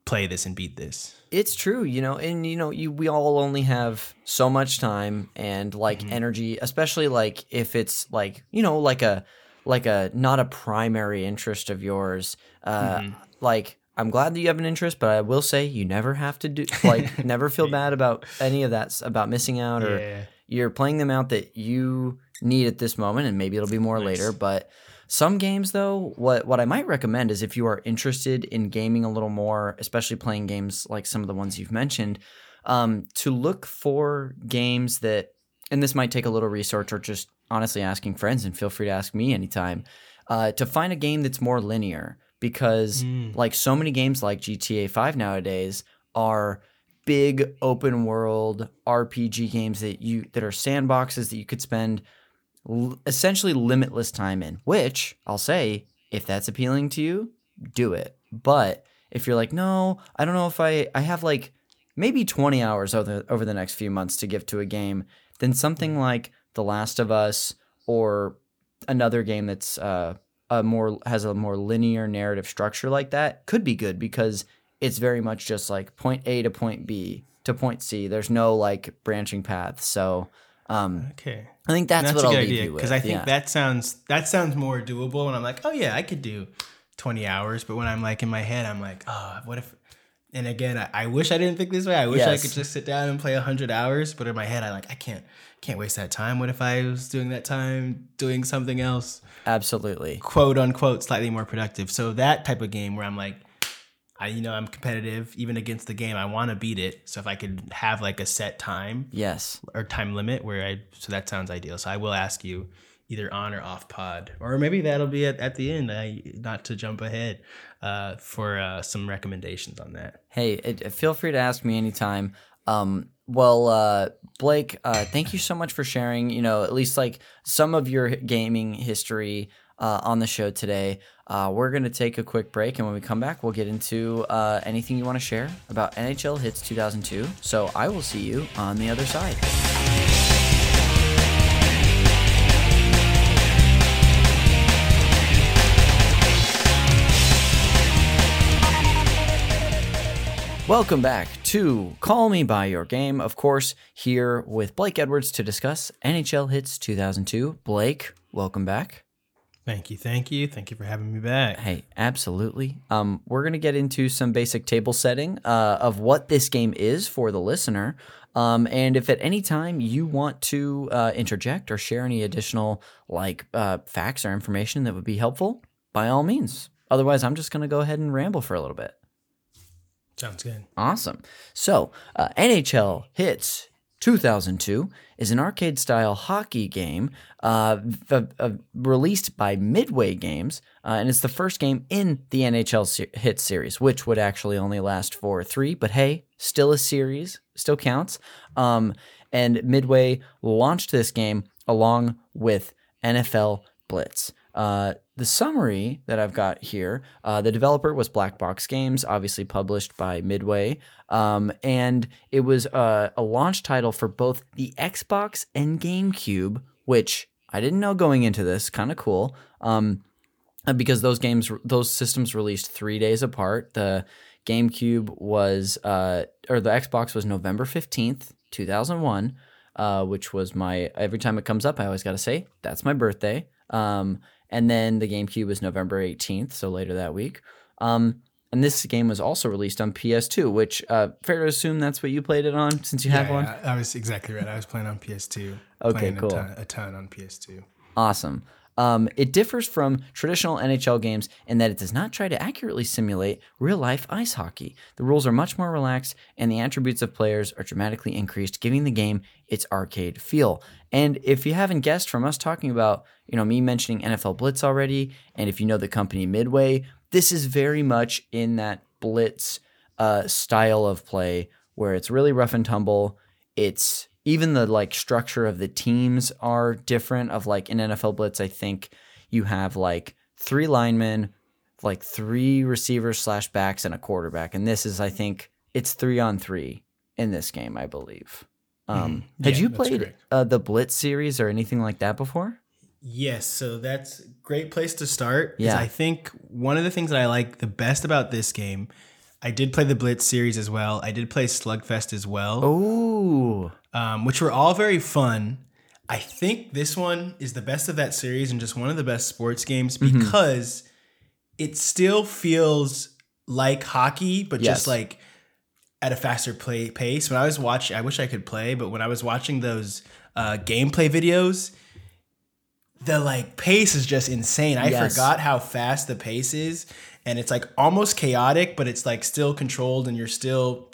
play this and beat this. it's true, you know, and you know, you we all only have so much time and like Mm-hmm. energy, especially like if it's like, you know, like a like a not a primary interest of yours. Uh Mm-hmm. like I'm glad that you have an interest, but I will say you never have to do like never feel bad about any of that about missing out or Yeah. you're playing them out that you need at this moment and maybe it'll be more later but some games though what what i might recommend is if you are interested in gaming a little more especially playing games like some of the ones you've mentioned um, to look for games that and this might take a little research or just honestly asking friends and feel free to ask me anytime uh, to find a game that's more linear because Mm. like so many games like gta 5 nowadays are big open world RPG games that you that are sandboxes that you could spend l- essentially limitless time in. Which I'll say, if that's appealing to you, do it. But if you're like, no, I don't know if I I have like maybe 20 hours over over the next few months to give to a game, then something like The Last of Us or another game that's uh a more has a more linear narrative structure like that could be good because it's very much just like point A to point B to point C. There's no like branching paths. So um, Okay. I think that's, That's, what a I'll good leave idea because I think yeah. that sounds that sounds more doable. And I'm like, oh yeah, I could do 20 hours. But when I'm like in my head, I'm like, oh, what if? And again, I, I wish I didn't think this way. I wish I could just sit down and play 100 hours. But in my head, I like I can't can't waste that time. What if I was doing that time doing something else, absolutely. quote unquote, slightly more productive? So that type of game where I'm like. I, you know, I'm competitive even against the game. I want to beat it. So if I could have like a set time, Yes. or time limit where I so that sounds ideal. So I will ask you either on or off pod, or maybe that'll be at, at the end. I not to jump ahead uh, for uh, some recommendations on that. Hey, it, feel free to ask me anytime. Um, well, uh, Blake, uh, thank you so much for sharing. You know, at least like some of your gaming history uh, on the show today. Uh, we're gonna take a quick break, and when we come back, we'll get into uh, anything you want to share about NHL Hitz 2002. So I will see you on the other side. Welcome back to Call Me By Your Game. Of course, here with Blake Edwards to discuss NHL Hitz 2002. Blake, welcome back. Thank you, thank you, thank you for having me back. Hey, absolutely. Um, we're gonna get into some basic table setting uh, of what this game is for the listener. Um, and if at any time you want to uh, interject or share any additional like uh, facts or information that would be helpful, by all means. Otherwise, I'm just gonna go ahead and ramble for a little bit. Sounds good. Awesome. So, uh, NHL Hitz 2002 is an arcade style hockey game uh, uh, released by Midway Games, uh, and it's the first game in the NHL se- Hitz series, which would actually only last for three, but hey, still a series, still counts. Um, and Midway launched this game along with NFL Blitz. Uh, the summary that I've got here uh, the developer was Black Box Games, obviously published by Midway. Um, and it was uh, a launch title for both the Xbox and GameCube, which I didn't know going into this. Kind of cool. Um, uh, because those games, those systems released three days apart. The GameCube was, uh, or the Xbox was November 15th, 2001, uh, which was my, every time it comes up, I always got to say, that's my birthday. Um, and then the GameCube was November 18th, so later that week. Um, and this game was also released on PS2, which uh, fair to assume that's what you played it on since you have Yeah, one. I, I was exactly right. I was playing on PS2. Okay, playing cool. A ton, a ton on PS2. Awesome. Um, it differs from traditional NHL games in that it does not try to accurately simulate real life ice hockey. The rules are much more relaxed, and the attributes of players are dramatically increased, giving the game its arcade feel. And if you haven't guessed from us talking about, you know, me mentioning NFL Blitz already, and if you know the company Midway, this is very much in that Blitz uh, style of play where it's really rough and tumble. It's even the like structure of the teams are different. Of like in NFL Blitz, I think you have like three linemen, like three receivers slash backs, and a quarterback. And this is, I think, it's three on three in this game, I believe. Um, Mhm. had Yeah, you played uh, the Blitz series or anything like that before? Yes, so that's a great place to start. Yeah. I think one of the things that I like the best about this game, I did play the Blitz series as well. I did play Slugfest as well, Oh, um, which were all very fun. I think this one is the best of that series and just one of the best sports games Mm-hmm. because it still feels like hockey, but Yes. just like at a faster play pace. When I was watching, I wish I could play, but when I was watching those uh, gameplay videos, the like pace is just insane. I Yes. forgot how fast the pace is, and it's like almost chaotic, but it's like still controlled, and you're still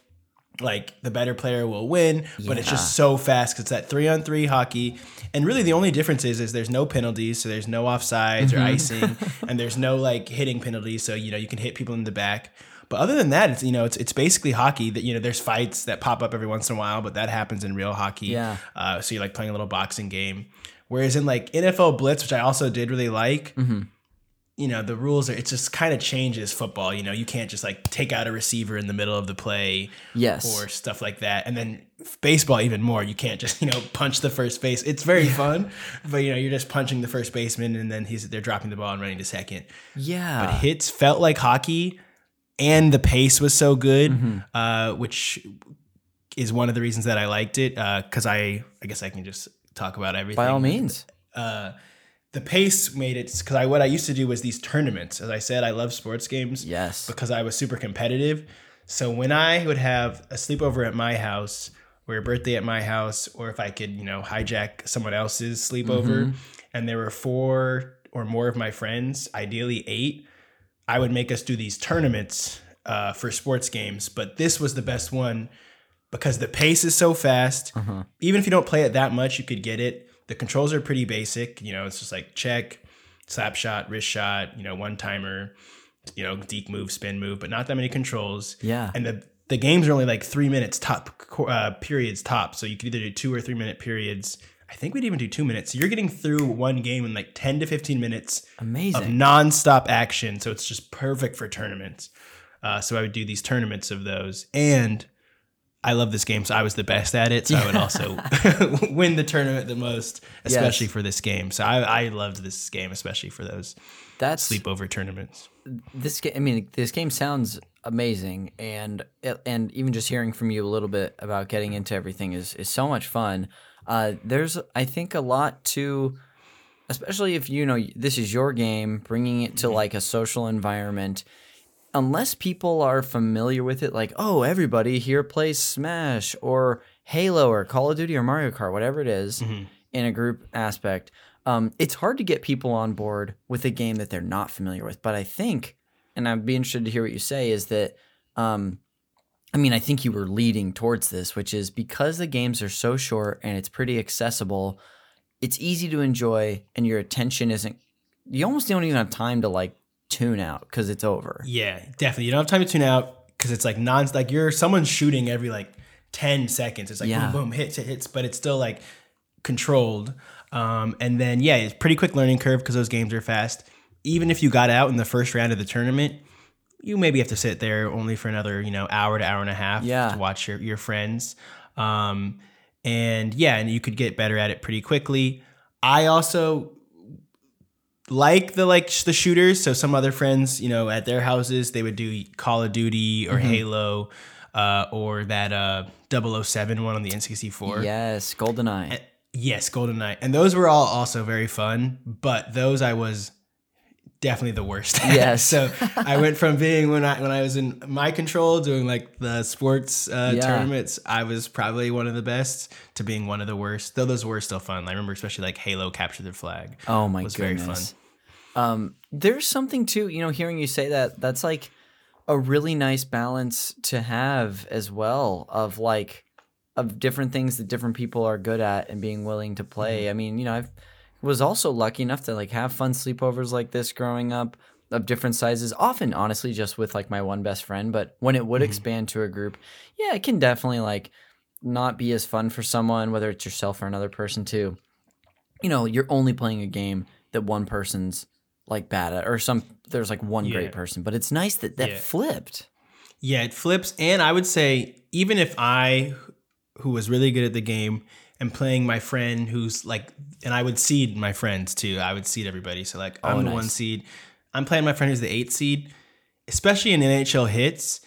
like the better player will win. But it's just so fast because it's that three on three hockey, and really the only difference is is there's no penalties, so there's no offsides Mm-hmm. or icing, and there's no like hitting penalties, so you know you can hit people in the back. But other than that, it's you know it's it's basically hockey. That you know there's fights that pop up every once in a while, but that happens in real hockey. Yeah. Uh, so you're like playing a little boxing game. Whereas in like NFL Blitz, which I also did really like, Mm-hmm. You know, the rules are it just kind of changes football. You know, you can't just like take out a receiver in the middle of the play yes. or stuff like that. And then baseball even more, you can't just, you know, punch the first base. It's very fun, but you know, you're just punching the first baseman and then he's they're dropping the ball and running to second. yeah. But Hitz felt like hockey and the pace was so good, Mm-hmm. uh, which is one of the reasons that I liked it. Uh, cause I I guess I can just talk about everything. By all means. Uh, the pace made it because I what I used to do was these tournaments. As I said, I love sports games Yes. because I was super competitive. So when I would have a sleepover at my house or a birthday at my house, or if I could, you know, hijack someone else's sleepover, and there were four or more of my friends, ideally eight, I would make us do these tournaments uh, for sports games. But this was the best one because the pace is so fast. Even if you don't play it that much, you could get it. The controls are pretty basic. You know, it's just like check, slap shot, wrist shot, you know, one timer, you know, deep move, spin move, but not that many controls. Yeah. And the the games are only like three minutes top uh, periods top, so you could either do two or three minute periods. I think we'd even do two minutes. So you're getting through one game in like ten to fifteen minutes of Amazing. nonstop action. So it's just perfect for tournaments. Uh, so I would do these tournaments of those, and I love this game, so I was the best at it. So I would also win the tournament the most, especially Yes. for this game. So I, I loved this game, especially for those That's sleepover tournaments. this game. I mean, this game sounds amazing, and and even just hearing from you a little bit about getting into everything is is so much fun. Uh, there's, I think, a lot to especially if you know this is your game, bringing it Mm-hmm. to like a social environment. Unless people are familiar with it, like, oh, everybody here plays Smash or Halo or Call of Duty or Mario Kart, whatever it is, Mm-hmm. in a group aspect, um, it's hard to get people on board with a game that they're not familiar with. But I think, and I'd be interested to hear what you say, is that, um, I mean, I think you were leading towards this, which is because the games are so short and it's pretty accessible, it's easy to enjoy, and your attention isn't. You almost don't even have time to like tune out because it's over. Yeah, definitely. You don't have time to tune out because it's like non like you're someone's shooting every like ten seconds. It's like Yeah. boom, boom, hits, hit, hits, but it's still like controlled. Um, and then yeah, it's pretty quick learning curve because those games are fast. Even if you got out in the first round of the tournament, you maybe have to sit there only for another you know hour to hour and a half Yeah. to watch your your friends. Um, and yeah, and you could get better at it pretty quickly. I also like the like sh- the shooters. So some other friends, you know, at their houses, they would do Call of Duty or Halo, uh, or that uh 007 one on the N64. Yes, GoldenEye. Yes, GoldenEye. And those were all also very fun, but those I was definitely the worst. Yes. so I went from being when I when I was in my control doing like the sports uh, Yeah. tournaments, I was probably one of the best to being one of the worst. Though those were still fun. I remember especially like Halo Capture the Flag. Oh my was very goodness. Um, there's something too, you know, hearing you say that, that's like a really nice balance to have as well of like of different things that different people are good at and being willing to play. Mm-hmm. I mean, you know, I've was also lucky enough to like have fun sleepovers like this growing up of different sizes, often honestly just with like my one best friend, but when it would Mm-hmm. expand to a group, yeah, it can definitely like not be as fun for someone, whether it's yourself or another person too. You know, you're only playing a game that one person's like bad at, or some there's like one Yeah. great person. But it's nice that that Yeah. flipped. Yeah, it flips. And I would say, even if I, who was really good at the game, am playing my friend who's like, and I would seed my friends too. I would seed everybody. So, like, I'm Oh, the one seed. I'm playing my friend who's the eight seed. Especially in NHL Hitz,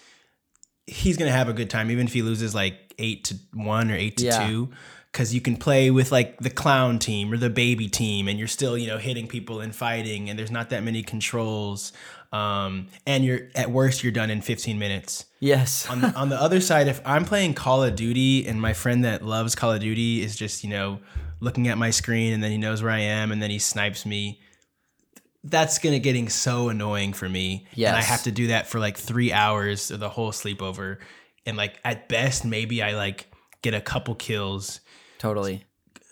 he's going to have a good time, even if he loses like eight to one or eight to Yeah. two. Because you can play with like the clown team or the baby team, and you're still, you know, hitting people and fighting, and there's not that many controls. Um, and you're at worst, you're done in 15 minutes Yes. on the, on the other side, if I'm playing Call of Duty and my friend that loves Call of Duty is just you know looking at my screen and then he knows where I am and then he snipes me, that's gonna getting so annoying for me. and I have to do that for like three hours of the whole sleepover, and like at best maybe I like get a couple kills. totally.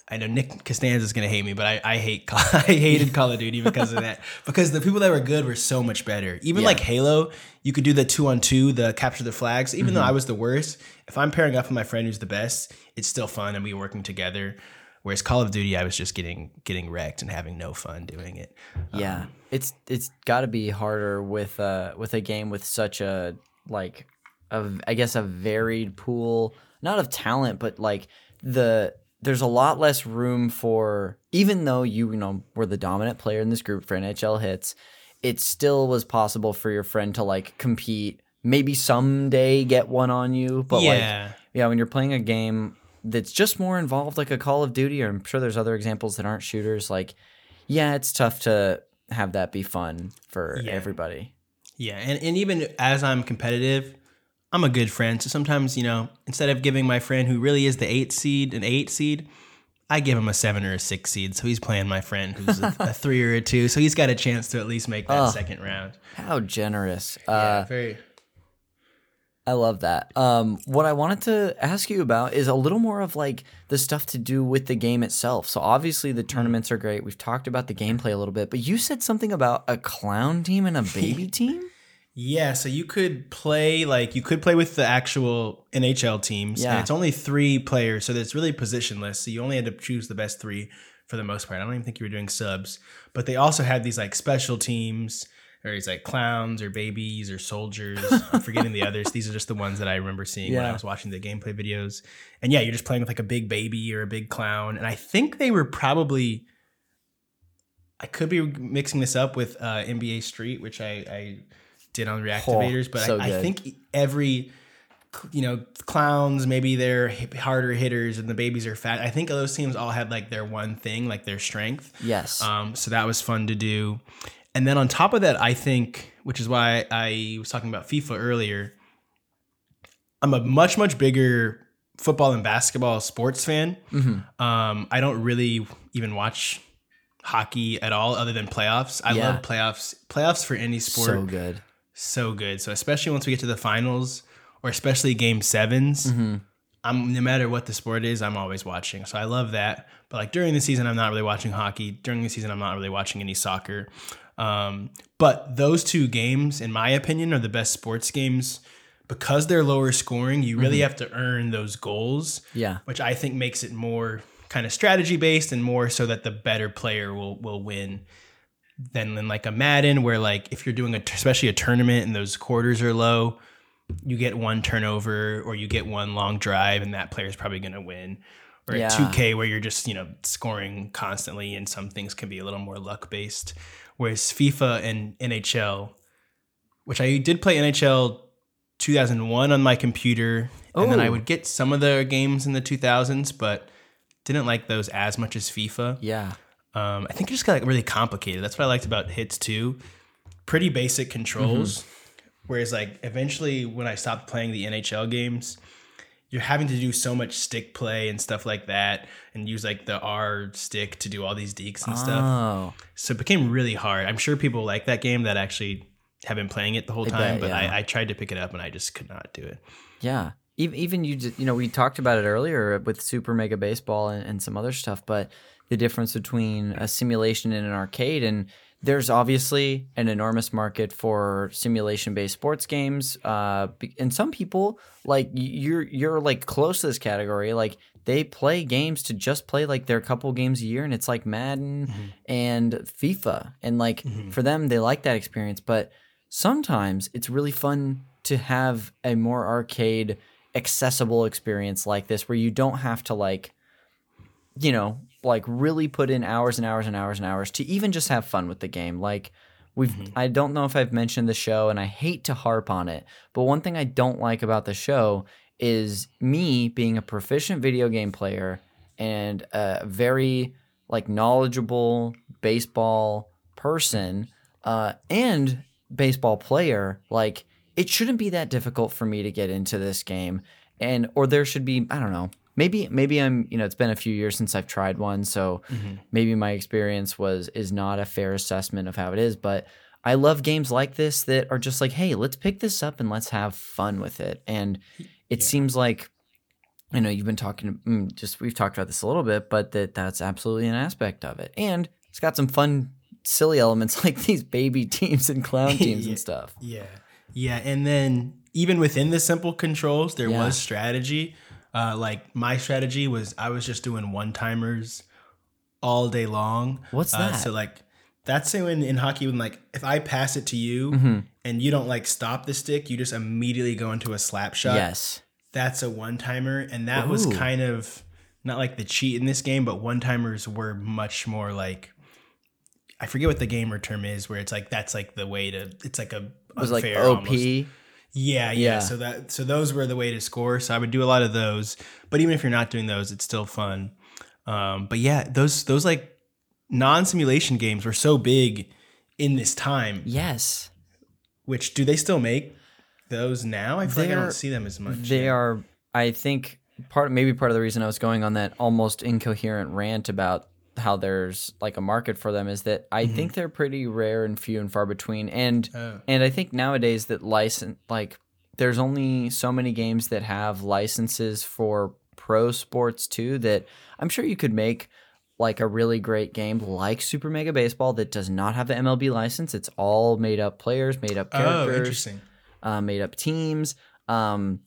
I know Nick Costanza's gonna hate me, but I, I hate Call- I hated Call of Duty because of that. Because the people that were good were so much better. Even Yeah. like Halo, you could do the two on two, the capture the flags. Even Mm-hmm. though I was the worst, if I'm pairing up with my friend who's the best, it's still fun and we working together. Whereas Call of Duty, I was just getting getting wrecked and having no fun doing it. Yeah, it's it's got to be harder with uh with a game with such a like a I guess a varied pool, not of talent, but like the there's a lot less room for even though you you know were the dominant player in this group for NHL Hitz, it still was possible for your friend to like compete, maybe someday get one on you, but like yeah, yeah, when you're playing a game that's just more involved, like a Call of Duty, or I'm sure there's other examples that aren't shooters, like, yeah, it's tough to have that be fun for Yeah. everybody. yeah, and and even as I'm competitive. I'm a good friend, so sometimes you know, instead of giving my friend who really is the eight seed an eight seed, I give him a seven or a six seed, so he's playing my friend who's a, a three or a two, so he's got a chance to at least make that Oh. second round. How generous. Yeah, Uh, very. I love that. Um, what I wanted to ask you about is a little more of like the stuff to do with the game itself. So obviously the tournaments are great. We've talked about the gameplay a little bit, but you said something about a clown team and a baby team. Yeah, so you could play like you could play with the actual NHL teams, Yeah. and it's only three players, so it's really positionless. So you only had to choose the best three for the most part. I don't even think you were doing subs, but they also had these like special teams, or it's like clowns or babies or soldiers. I'm forgetting the others. These are just the ones that I remember seeing when I was watching the gameplay videos. And yeah, you're just playing with like a big baby or a big clown, and I think they were probably. I could be mixing this up with uh, NBA Street, which I, I did on Reactivators, but so I, I think every you know, clowns, maybe they're harder hitters and the babies are fat. I think those teams all had like their one thing, like their strength. Yes. Um, so that was fun to do. And then on top of that, I think, which is why I was talking about FIFA earlier, I'm a much, much bigger football and basketball sports fan. Mhm. Um, I don't really even watch hockey at all other than playoffs. I Yeah. love playoffs. Playoffs for any sport So good. So good. So especially once we get to the finals or especially game 7s Mhm. I'm no matter what the sport is, I'm always watching. So I love that. But like during the season, I'm not really watching hockey. During the season, I'm not really watching any soccer. Um, but those two games, in my opinion, are the best sports games because they're lower scoring. You really have to earn those goals, Yeah. which I think makes it more kind of strategy based and more so that the better player will will win than than like a Madden where like if you're doing a especially a tournament and those quarters are low, you get one turnover or you get one long drive and that player's probably going to win. Or Yeah. at 2K where you're just, you know, scoring constantly and some things can be a little more luck based. Whereas FIFA and NHL, which I did play NHL 2001 on my computer and then I Oh. would get some of the games in the 2000s but didn't like those as much as FIFA. Yeah. Um, I think it just got like, really complicated. That's what I liked about Hitz too. Pretty basic controls. Whereas like eventually when I stopped playing the NHL games, you're having to do so much stick play and stuff like that, and use like the R stick to do all these dekes and stuff. Oh. So it became really hard. I'm sure people like that game that actually have been playing it the whole I time, bet, but yeah. I, I tried to pick it up and I just could not do it. Yeah. Even, even you, you know, we talked about it earlier with Super Mega Baseball and, and some other stuff, but the difference between a simulation and an arcade, and there's obviously an enormous market for simulation-based sports games. Uh, and some people like you're you're like close to this category, like they play games to just play like their couple games a year, and it's like Madden and FIFA, and like for them, they like that experience, but sometimes it's really fun to have a more arcade accessible experience like this where you don't have to like you know like really put in hours and hours and hours and hours to even just have fun with the game. Like we've i don't know if i've mentioned the show and i hate to harp on it but one thing i don't like about the show is me being a proficient video game player and a very like knowledgeable baseball person uh, and baseball player like it shouldn't be that difficult for me to get into this game. And or there should be i don't know maybe maybe i'm you know it's been a few years since i've tried one so maybe my experience was is not a fair assessment of how it is but i love games like this that are just like hey let's pick this up and let's have fun with it and it seems like I know you've been talking, mm, just we've talked about this a little bit, but that that's absolutely an aspect of it, and it's got some fun, silly elements like these baby teams and clown teams Yeah. and stuff. Yeah. Yeah. And then even within the simple controls, there Yeah. was strategy. Uh, like my strategy was I was just doing one timers all day long. What's Uh, that? so like that's when in hockey when like if I pass it to you Mm-hmm. and you don't like stop the stick, you just immediately go into a slap shot. yes, That's a one timer. And that was kind of not like the cheat in this game, but one timers were much more like I forget what the gamer term is, where it's like that's like the way to. It's like a it was like OP. almost. Yeah, yeah, Yeah. So that so those were the way to score. So I would do a lot of those. But even if you're not doing those, it's still fun. Um, but yeah, those those like non-simulation games were so big in this time. Yes, Which do they still make those now? I feel like I don't see them as much. they are. I think part maybe part of the reason I was going on that almost incoherent rant about how there's like a market for them is that I think they're pretty rare and few and far between, and Oh. and I think nowadays that license like there's only so many games that have licenses for pro sports too that I'm sure you could make like a really great game like Super Mega Baseball that does not have the MLB license. It's all made up players, made up Oh, characters, interesting. uh, made up teams. Um,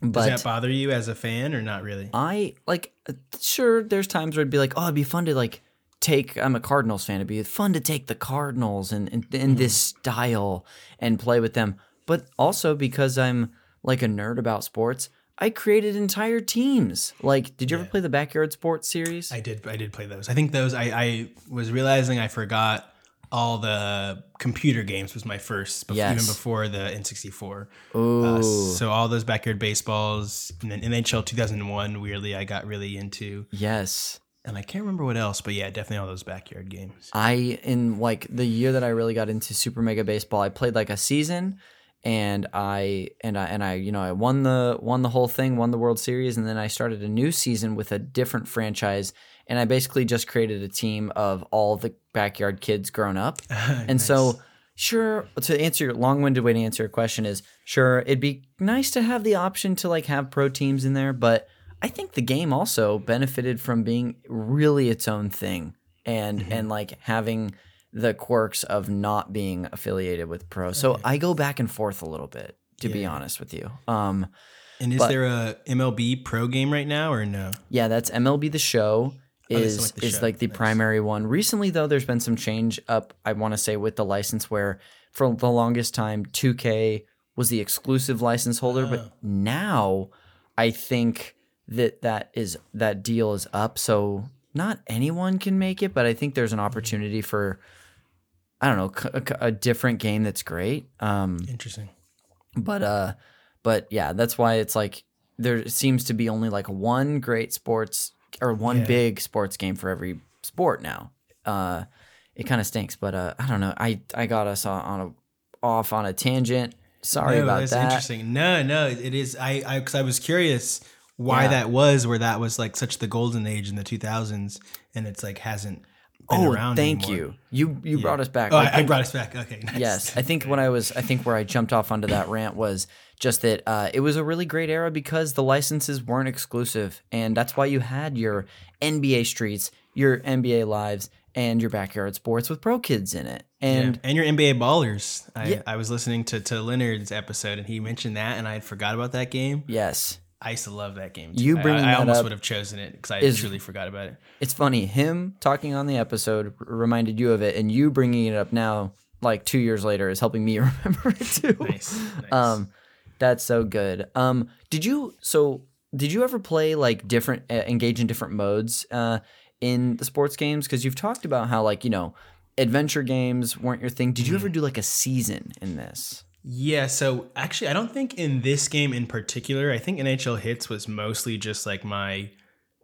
Does that bother you as a fan or not really? I like uh, sure there's times where it'd be like, oh, it'd be fun to like take I'm a Cardinals fan. It'd be fun to take the Cardinals and in, in this style and play with them. But also because I'm like a nerd about sports, I created entire teams. Like, did you ever play the Backyard Sports series? I did. I did play those. I think those. I, I was realizing I forgot all the computer games was my first, Yes. even before the N64. Ooh. Uh, so all those backyard baseballs, and then NHL 2001. Weirdly, I got really into, yes. and I can't remember what else, but yeah, definitely all those backyard games. I in like the year that I really got into Super Mega Baseball, I played like a season and I and I and I you know I won the won the whole thing, won the World Series and then I started a new season with a different franchise and I basically just created a team of all the backyard kids grown up. And so sure to answer your long-winded way to answer your question is sure it'd be nice to have the option to like have pro teams in there, but I think the game also benefited from being really its own thing and and like having the quirks of not being affiliated with pro. So I go back and forth a little bit to be honest with you. Um and is but- there a MLB Pro game right now or no? yeah, that's MLB the show Oh, is like the is show. like the Nice. primary one. Recently though there's been some change up I want to say with the license where for the longest time 2K was the exclusive license holder, Oh. but now I think that that is that deal is up so not anyone can make it, but I think there's an opportunity for I don't know, a different game that's great. Um Interesting. but uh but yeah that's why it's like there seems to be only like one great sports or one Yeah. big sports game for every sport now uh it kind of stinks but uh i don't know i i got us on- a off on a tangent sorry no, about that's that interesting. No, no, it is. I, I, because I was curious why Yeah. that was, where that was like such the golden age in the 2000s, and it's like hasn't oh around. thank anymore. you you you brought us back Oh, I I, brought us back. Okay. Nice. Yes, I think when I was, I think where I jumped off onto that rant was just that uh, it was a really great era because the licenses weren't exclusive, and that's why you had your NBA Streets, your NBA Lives, and your backyard sports with pro kids in it. And and and your NBA ballers. I, Yeah. I was listening to to Leonard's episode, and he mentioned that, and I had forgot about that game. yes, I used to love that game. You I- bringing I, I almost would have chosen it because I is- truly forgot about it. it's funny. Him talking on the episode r- reminded you of it, and you bringing it up now, like two years later, is helping me remember it too. Nice. nice. Um, that's so good. Um, did you so did you ever play like different uh, engage in different modes uh in the sports games? Because you've talked about how like you know adventure games weren't your thing. Did you ever do like a season in this? Yeah, so actually, I don't think in this game in particular, I think NHL Hitz was mostly just like my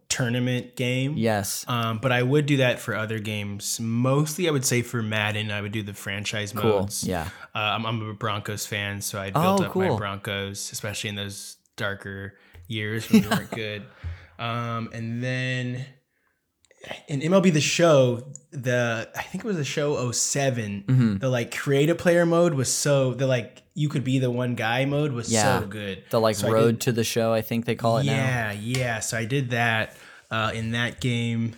tournament game. Yes. Um, but I would do that for other games. Mostly, I would say for Madden, I would do the franchise Cool. modes. Yeah. Uh, I'm, I'm a Broncos fan, so I built Oh, up my. Broncos, especially in those darker years when they weren't good. Um, and then in MLB The Show, the I think it was the show 7 Mm-hmm. the like create a player mode was so the like you could be the one guy mode was Yeah. so good. The like So road did- to the show, I think they call it now. yeah, yeah. So I did that uh, in that game.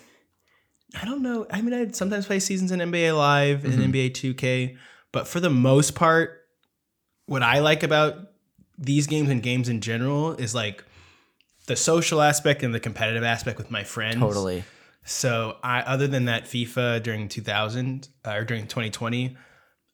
I don't know. I mean, I sometimes play seasons in NBA Live Mm-hmm. and NBA 2K, but for the most part, what I like about these games and games in general is like the social aspect and the competitive aspect with my friends. Totally. So I, other than that, FIFA during 2000 uh, or during 2020,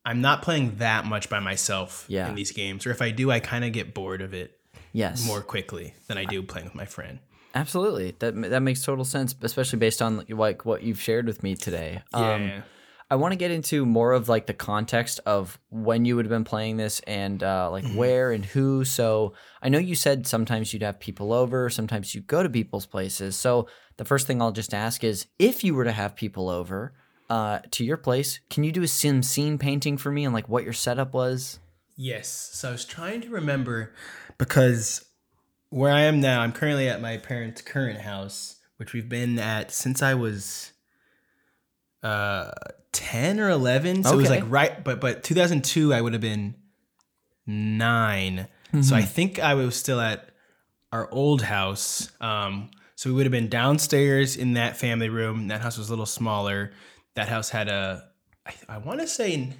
I'm not playing that much by myself Yeah. in these games. Or if I do, I kind of get bored of it Yes. more quickly than I do playing with my friend. Absolutely. That that makes total sense, especially based on like what you've shared with me today. Yeah. Um, I want to get into more of like the context of when you would have been playing this and uh, like where and who. So I know you said sometimes you'd have people over, sometimes you go to people's places. So the first thing I'll just ask is if you were to have people over uh, to your place, can you do a sim scene painting for me and like what your setup was? Yes. So I was trying to remember because where I am now, I'm currently at my parents' current house, which we've been at since I was uh 10 or 11. So it was like right but but 2002 I would have been 9. So I think I was still at our old house. Um so we would have been downstairs in that family room. That house was a little smaller. That house had a I, I want to say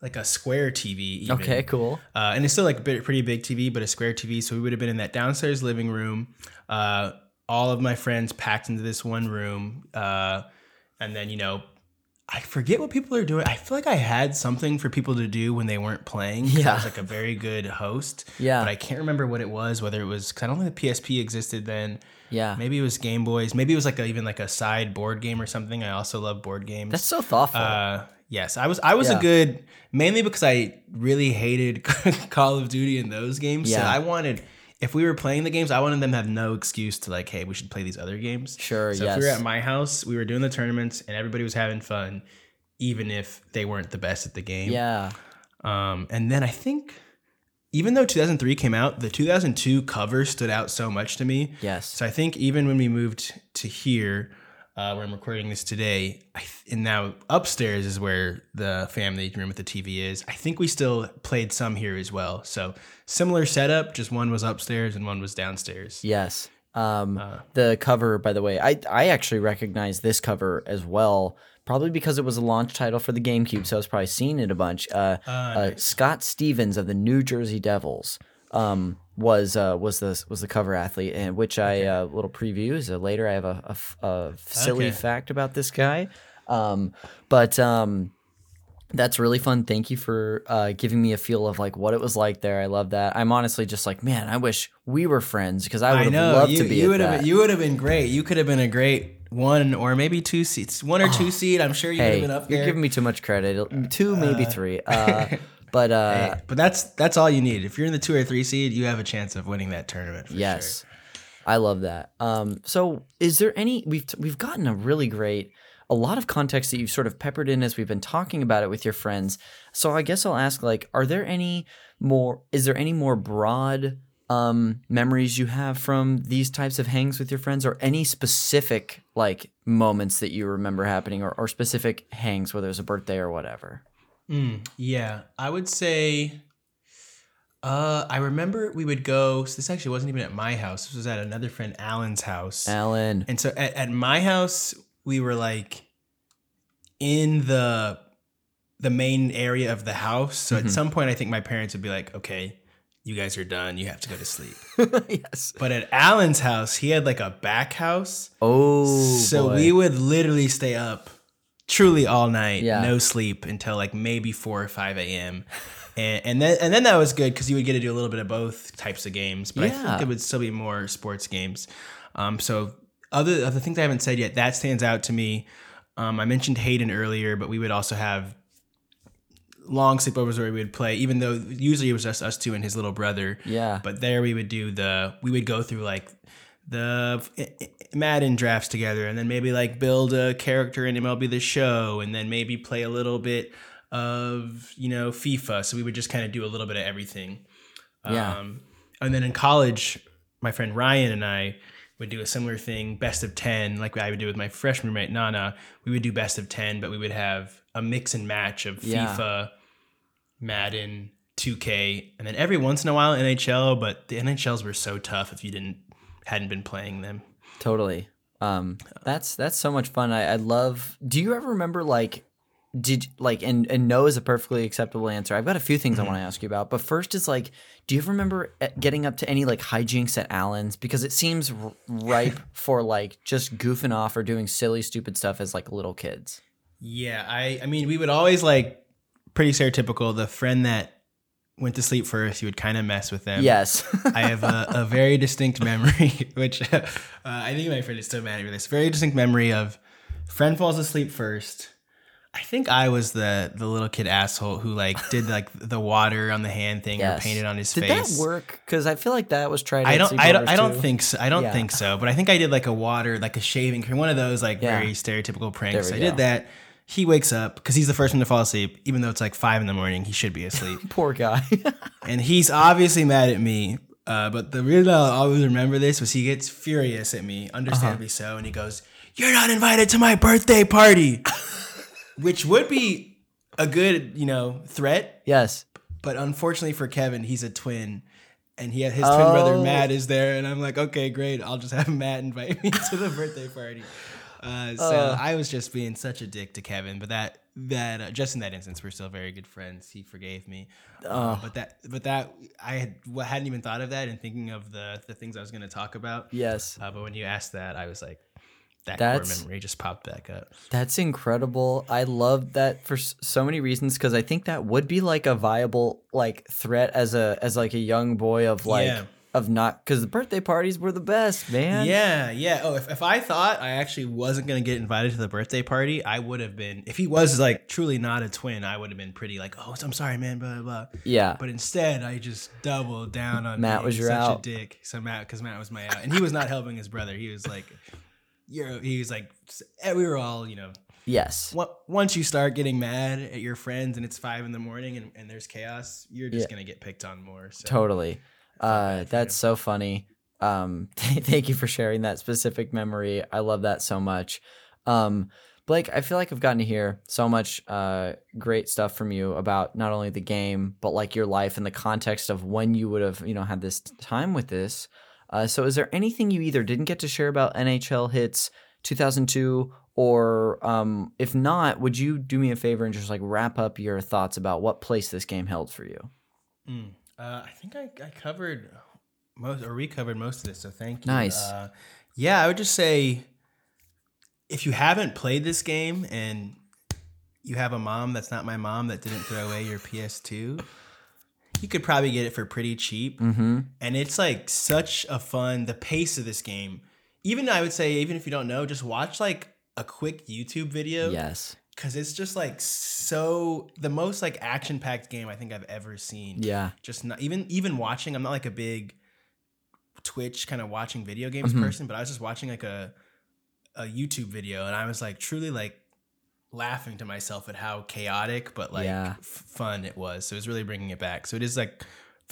like a square TV. Even. Okay, cool. Uh, and it's still like a bit, pretty big TV, but a square TV. So we would have been in that downstairs living room. Uh, all of my friends packed into this one room. Uh, and then, you know, I forget what people are doing. I feel like I had something for people to do when they weren't playing. 'cause I Yeah. was like a very good host. Yeah. But I can't remember what it was, whether it was, because I don't think the PSP existed then. Yeah. Maybe it was Game Boys. Maybe it was like a, even like a side board game or something. I also love board games. That's so thoughtful. Uh, Yes, I was. I was Yeah. a good mainly because I really hated Call of Duty in those games. So Yeah. I wanted if we were playing the games, I wanted them to have no excuse to like, hey, we should play these other games. Sure, So if we were at my house, we were doing the tournaments, and everybody was having fun, even if they weren't the best at the game. Yeah. Um, and then I think, even though 2003 came out, the 2002 cover stood out so much to me. Yes. So I think even when we moved to here, uh, where I'm recording this today, I th- and now upstairs is where the family room with the TV is. I think we still played some here as well. So similar setup, just one was upstairs and one was downstairs. Yes. Um, Uh. the cover, by the way, I I actually recognize this cover as well, probably because it was a launch title for the GameCube, so I was probably seeing it a bunch. Uh, uh, Scott Stevens of the New Jersey Devils um, was uh, was the was the cover athlete, and which I uh, little preview is uh, later. I have a silly Okay. fact about this guy, um, but. Um, that's really fun. Thank you for uh, giving me a feel of like what it was like there. I love that. I'm honestly just like, man, I wish we were friends because I would have loved you, to be you would have you would have been great. You could have been a great one or maybe two seats, one or two seat. I'm sure you would have hey, been up there. you're giving me too much credit. Two, maybe three. Uh, but uh, Hey, but that's that's all you need. If you're in the two or three seed, you have a chance of winning that tournament. For yes, I love that. Um, so, is there any? We've we've gotten a really great, a lot of context that you've sort of peppered in as we've been talking about it with your friends. So, I guess I'll ask, like, are there any more? Is there any more broad? Um memories you have from these types of hangs with your friends or any specific like moments that you remember happening or, or specific hangs whether it's a birthday or whatever. Mm, yeah, I would say. Uh, I remember we would go. So this actually wasn't even at my house. This was at another friend Alan's house. alan And so at, at my house, we were like in the the main area of the house. So Mhm. at some point, I think my parents would be like, "Okay, you guys are done. You have to go to sleep." yes But at Alan's house, he had like a back house. oh so boy. we would literally stay up truly all night, Yeah. no sleep until like maybe four or five a.m. And, and then and then that was good because you would get to do a little bit of both types of games. But I think it would still be more sports games. Um, so other other things I haven't said yet that stands out to me. Um, I mentioned Hayden earlier, but we would also have long sleepovers where we would play, even though usually it was just us two and his little brother. yeah But there we would do the we would go through like the Madden drafts together, and then maybe like build a character in MLB the Show, and then maybe play a little bit of you know FIFA. So we would just kind of do a little bit of everything. Yeah. Um, and then in college, my friend Ryan and I would do a similar thing, best of ten, like I would do with my freshman roommate Nana. We would do best of ten, but we would have a mix and match of Yeah. FIFA, Madden, 2K, and then every once in a while NHL. But the NHLs were so tough if you didn't hadn't been playing them. totally um that's that's so much fun i, I love do you ever remember like did like and and no is a perfectly acceptable answer i've got a few things i want to ask you about but first is like do you ever remember eh, getting up to any like hijinks at allen's because it seems r- ripe for like just goofing off or doing silly stupid stuff as like little kids Yeah, I I mean we would always like pretty stereotypical. The friend that went to sleep first, you would kind of mess with them. yes I have a, a very distinct memory, which uh, I think my friend is still mad at me. This very distinct memory of friend falls asleep first. I think I was the the little kid asshole who like did like the water on the hand thing yes or painted on his did face. Did that work because i feel like that was tried I don't. I don't. I don't too. think so. I don't Yeah. think so. But I think I did like a water, like a shaving cream, one of those like Yeah. very stereotypical pranks. I we did that. He wakes up because he's the first one to fall asleep, even though it's like five in the morning. He should be asleep, poor guy and he's obviously mad at me. Uh, but the reason I'll always remember this was he gets furious at me, understandably Uh-huh. so, and he goes, "You're not invited to my birthday party," which would be a good, you know, threat. yes But unfortunately for Kevin, he's a twin. And he had his twin brother Oh. Matt is there, and I'm like, okay, great. I'll just have Matt invite me to the birthday party. Uh, so Uh. I was just being such a dick to Kevin, but that that uh, just in that instance, we're still very good friends. He forgave me, uh, but that but that I had well, hadn't even thought of that and thinking of the the things I was going to talk about. yes Uh, but when you asked that, I was like, that That's- memory just popped back up. That's incredible. I love that for s- so many reasons because I think that would be like a viable like threat as a as like a young boy of like Yeah. Of not because the birthday parties were the best, man. Yeah, yeah. Oh, if, if I thought I actually wasn't gonna get invited to the birthday party, I would have been. If he was like truly not a twin, I would have been pretty like, oh, I'm sorry, man, blah blah. blah. Yeah. But instead, I just doubled down on Matt was your such out. a dick. So Matt, because Matt was my out, and he was not helping his brother. He was like, you're. He was like, eh, we were all, you know. Yes. Once you start getting mad at your friends and it's five in the morning and, and there's chaos, you're just Yeah. gonna get picked on more. So. Totally. Uh, that's so funny. Um, thank you for sharing that specific memory. I love that so much. Um, Blake, I feel like I've gotten to hear so much uh, great stuff from you about not only the game, but like your life in the context of when you would have, you know, had this time with this. Uh, so, is there anything you either didn't get to share about NHL Hitz 2002, or um, if not, would you do me a favor and just like wrap up your thoughts about what place this game held for you? Mm. Uh, I think I, I covered most, or we covered most of this. So thank you. Nice. Uh, yeah, I would just say if you haven't played this game and you have a mom that's not my mom that didn't throw away your PS2, you could probably get it for pretty cheap. Mm-hmm. And it's like such a fun. The pace of this game. Even I would say, even if you don't know, just watch like a quick YouTube video Yes. Because it's just like so the most like action packed game I think I've ever seen Yeah. just not even even watching i'm not like a big twitch kind of watching video games Mhm. person but i was just watching like a a youtube video and i was like truly like laughing to myself at how chaotic but like Yeah. f- fun it was so it was really bringing it back so it is like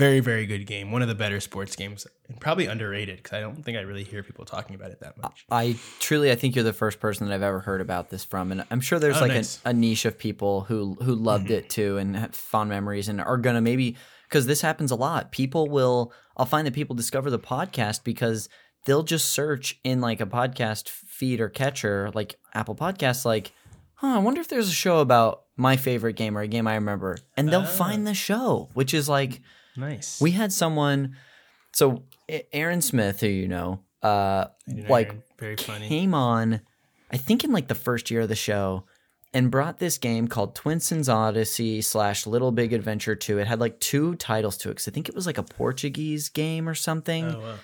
very very good game one of the better sports games and probably underrated because i don't think i really hear people talking about it that much I truly, I think you're the first person that I've ever heard about this from, and I'm sure there's Oh, like nice. a, a niche of people who who loved Mhm. it too and have fond memories and are gonna maybe because this happens a lot. People will, I'll find that people discover the podcast because they'll just search in like a podcast feed or catcher, like Apple Podcasts, like, huh, I wonder if there's a show about my favorite game or a game I remember, and they'll find the show, which is like. Nice We had someone, so Aaron Smith, who you know, uh, I know like Aaron. very funny came on, I think in like the first year of the show, and brought this game called Twinsen's Odyssey slash Little Big Adventure Two. It had like two titles to it because I think it was like a Portuguese game or something, oh wow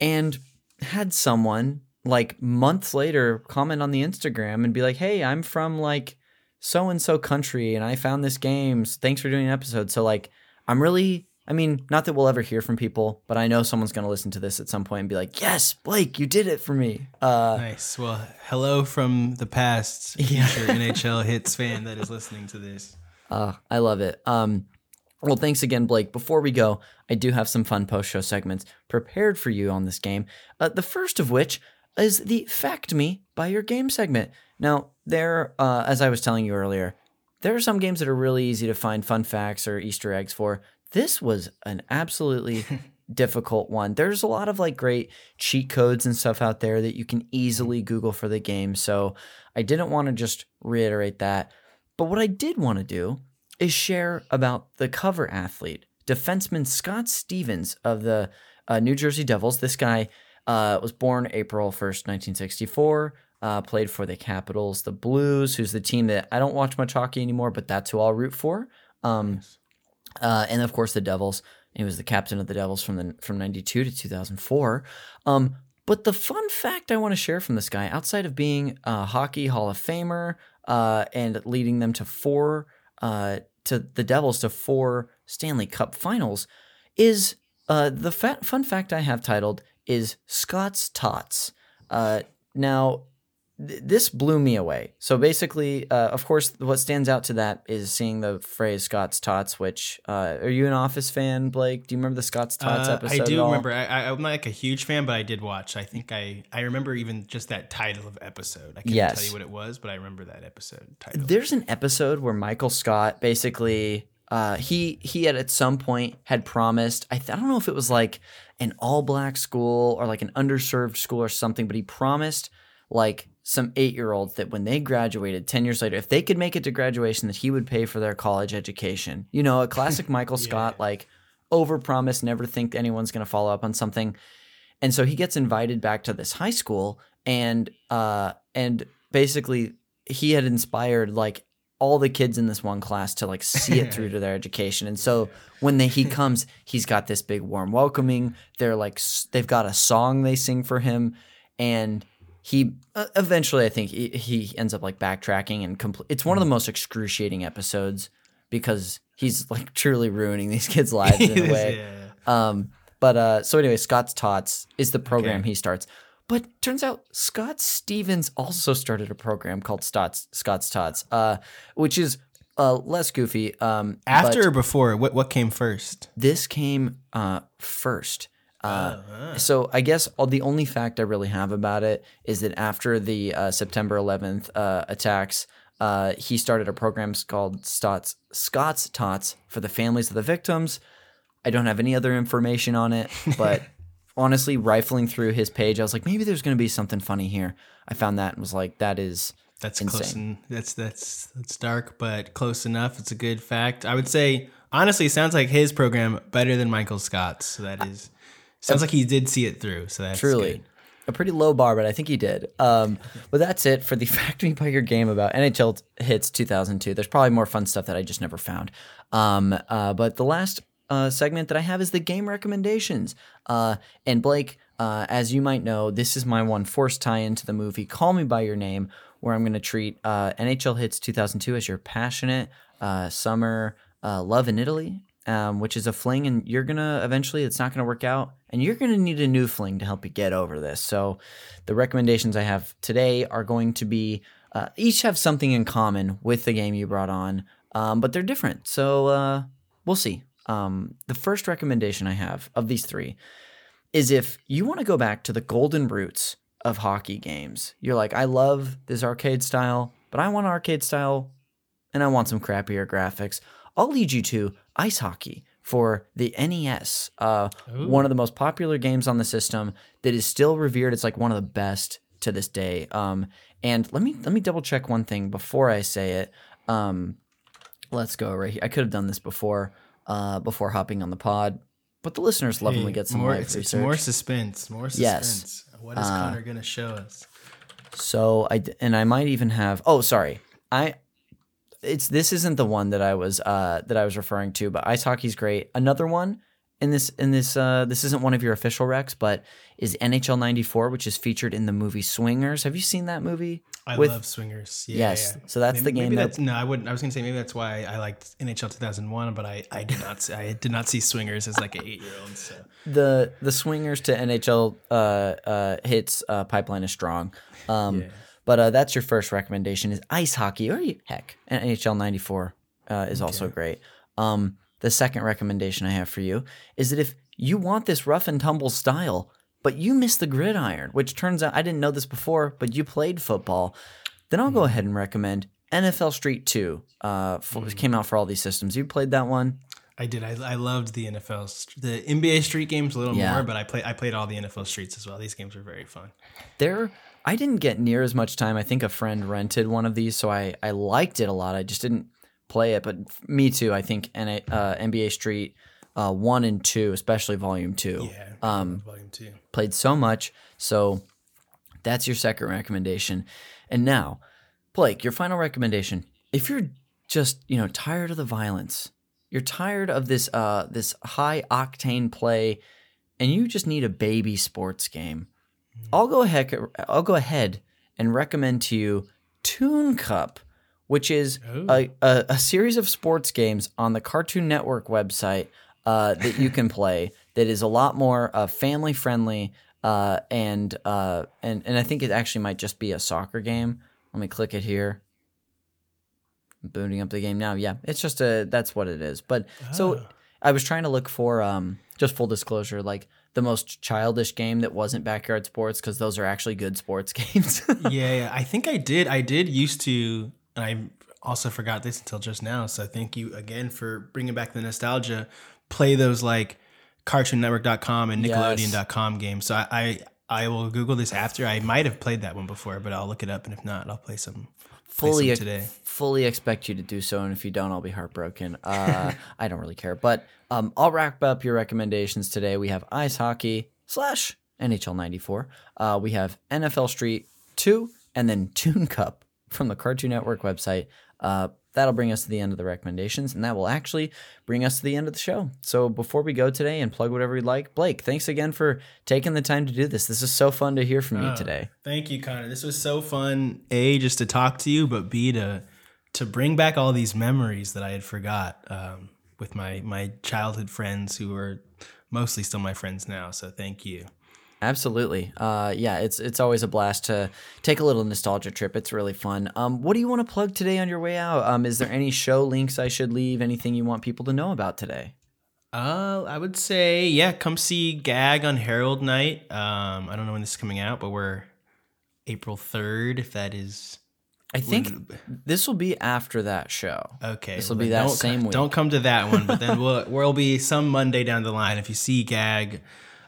and had someone like months later comment on the Instagram and be like, "Hey, I'm from like so and so country, and I found this game. Thanks for doing an episode." So like, I'm really. I mean, not that we'll ever hear from people, but I know someone's going to listen to this at some point and be like, "Yes, Blake, you did it for me." Uh, Nice. Well, hello from the past, Yeah. future NHL Hitz fan that is listening to this. Uh, I love it. Um, well, thanks again, Blake. Before we go, I do have some fun post show segments prepared for you on this game. Uh, the first of which is the Fact Me by Your Game segment. Now, there, uh, as I was telling you earlier, there are some games that are really easy to find fun facts or Easter eggs for. This was an absolutely difficult one. There's a lot of like great cheat codes and stuff out there that you can easily Google for the game. So I didn't want to just reiterate that. But what I did want to do is share about the cover athlete, defenseman Scott Stevens of the uh, New Jersey Devils. This guy uh, was born April 1st, 1964. Uh, played for the Capitals, the Blues, who's the team that I don't watch much hockey anymore, but that's who I'll root for. Um, uh, and of course the Devils. He was the captain of the Devils from the from '92 to 2004. Um, but the fun fact I want to share from this guy, outside of being a hockey Hall of Famer uh, and leading them to four uh, to the Devils to four Stanley Cup Finals, is uh, the fun fact I have titled is Scott's Tots. Uh, now, th- this blew me away. So basically, uh, of course, what stands out to that is seeing the phrase Scott's Tots. Which uh, are you an Office fan, Blake? Do you remember the Scott's Tots Uh, episode? I do remember. I, I'm not like a huge fan, but I did watch. I think I I remember even just that title of episode. I can't Yes. tell you what it was, but I remember that episode title. There's an episode where Michael Scott basically uh, he he had at some point had promised I, th- I don't know if it was like an all black school or like an underserved school or something, but he promised like some eight year olds that when they graduated 10 years later, if they could make it to graduation, that he would pay for their college education. You know, a classic Michael Scott, like overpromise, never think anyone's going to follow up on something. And so he gets invited back to this high school and uh and basically he had inspired like all the kids in this one class to like see it through to their education. And so when they, he comes, he's got this big warm welcoming. They're like, they've got a song they sing for him, and he uh, eventually I think he, he ends up like backtracking and complete. It's one of the most excruciating episodes because he's like truly ruining these kids' lives in a way. Yeah. Um, but uh, so anyway, Scott's Tots is the program Okay. he starts. But turns out Scott Stevens also started a program called Scott's Scott's Tots, uh, which is uh, less goofy. Um, After or before? What what came first? this came uh, first. Uh, Uh-huh. so I guess all, the only fact I really have about it is that after the uh, September 11th uh, attacks, uh, he started a program called Scott's, Scott's Tots for the families of the victims. I don't have any other information on it, but honestly, rifling through his page, I was like, maybe there's going to be something funny here. I found that and was like, that is That's Insane. close. And that's that's that's dark, but close enough. It's a good fact. I would say honestly, it sounds like his program better than Michael Scott's. So that is sounds like he did see it through. So that's truly good. a pretty low bar, but I think he did. Um, but that's it for the Fact Me by Your game about NHL Hitz 2002. There's probably more fun stuff that I just never found. Um, uh, but the last uh, segment that I have is the game recommendations. Uh, and Blake, uh, as you might know, this is my one forced tie into the movie Call Me by Your Name, where I'm going to treat uh, NHL Hitz 2002 as your passionate uh, summer uh, love in Italy um, which is a fling, and you're gonna eventually it's not gonna work out, and you're gonna need a new fling to help you get over this. So, the recommendations I have today are going to be uh, each have something in common with the game you brought on, um, but they're different. So uh, we'll see. Um, the first recommendation I have of these three is if you want to go back to the golden roots of hockey games. You're like, I love this arcade style, but I want arcade style and I want some crappier graphics. I'll lead you to ice hockey for the NES, uh, one of the most popular games on the system that is still revered. It's like one of the best to this day. Um, and let me let me double check one thing before I say it. Um, let's go right here. I could have done this before uh, before hopping on the pod, but the listeners love when we get some more, it's, it's more suspense. More suspense. Yes. What is Uh, Conner gonna show us? So I and I might even have. Oh, sorry. I it's this isn't the one that I was uh that I was referring to, but ice hockey's great. Another one in this in this uh this isn't one of your official recs, but is NHL '94, which is featured in the movie Swingers. Have you seen that movie? I with- love swingers. Yeah, Yes, yeah. so that's the Maybe- game Maybe that- that's no. I wouldn't. I was gonna say maybe that's why I liked NHL 2001, but I I did not. see, I did not see swingers as like an eight year old. So The the Swingers to NHL uh uh Hitz uh pipeline is strong. Um Yeah. But uh that's your first recommendation is ice hockey or you- heck, NHL 94 uh is also great. Um the second recommendation I have for you is that if you want this rough and tumble style, but you miss the gridiron, which turns out I didn't know this before, but you played football, then I'll go ahead and recommend NFL Street 2. Uh, for, came out for all these systems. You played that one? I did. I, I loved the NFL, the NBA Street games a little Yeah. more, but I play I played all the NFL Streets as well. These games were very fun. There, I didn't get near as much time. I think a friend rented one of these, so I I liked it a lot. I just didn't play it, but me too. I think N- uh, NBA Street uh, one and two, especially Volume two, Yeah. Um, volume two. played so much. So that's your second recommendation. And now, Blake, your final recommendation. If you're just you know tired of the violence, you're tired of this uh this high octane play, and you just need a baby sports game, I'll go ahead. I'll go ahead and recommend to you Toon Cup, which is a, a, a series of sports games on the Cartoon Network website uh, that you can play. That is a lot more uh, family friendly, uh, and uh, and and I think it actually might just be a soccer game. Let me click it here. I'm booting up the game now. Yeah, it's just a that's what it is. But so Ah. I was trying to look for um just full disclosure like the most childish game that wasn't backyard sports because those are actually good sports games. yeah, yeah, I think I did. I did used to, and I also forgot this until just now. So thank you again for bringing back the nostalgia. Play those like CartoonNetwork.com and Yes. Nickelodeon.com games. So I, I I will Google this after. I might have played that one before, but I'll look it up, and if not, I'll play some. Fully today. fully expect you to do so and if you don't i'll be heartbroken. Uh, i don't really care. But um, i'll wrap up your recommendations today. We have ice hockey slash nhl 94 uh, we have nfl street 2 and then Toon Cup from the cartoon network website uh, That'll bring us to the end of the recommendations, and that will actually bring us to the end of the show. So before we go today and plug whatever you'd like, Blake, thanks again for taking the time to do this. This is so fun to hear from you Oh, today. Thank you, Conner. This was so fun. A, just to talk to you, but B, to to bring back all these memories that I had forgot um, with my my childhood friends who are mostly still my friends now. So thank you. Absolutely. Uh, yeah, it's it's always a blast to take a little nostalgia trip. It's really fun. Um, what do you want to plug today on your way out? Um, is there any show links I should leave? Anything you want people to know about today? Uh, I would say yeah, come see Gag on Harold Night. Um, I don't know when this is coming out, but we're April third. If that is I think this will be after that show. Okay, This will well, be that same co- week. Don't come to that one, but then we'll we'll be some Monday down the line. If you see Gag,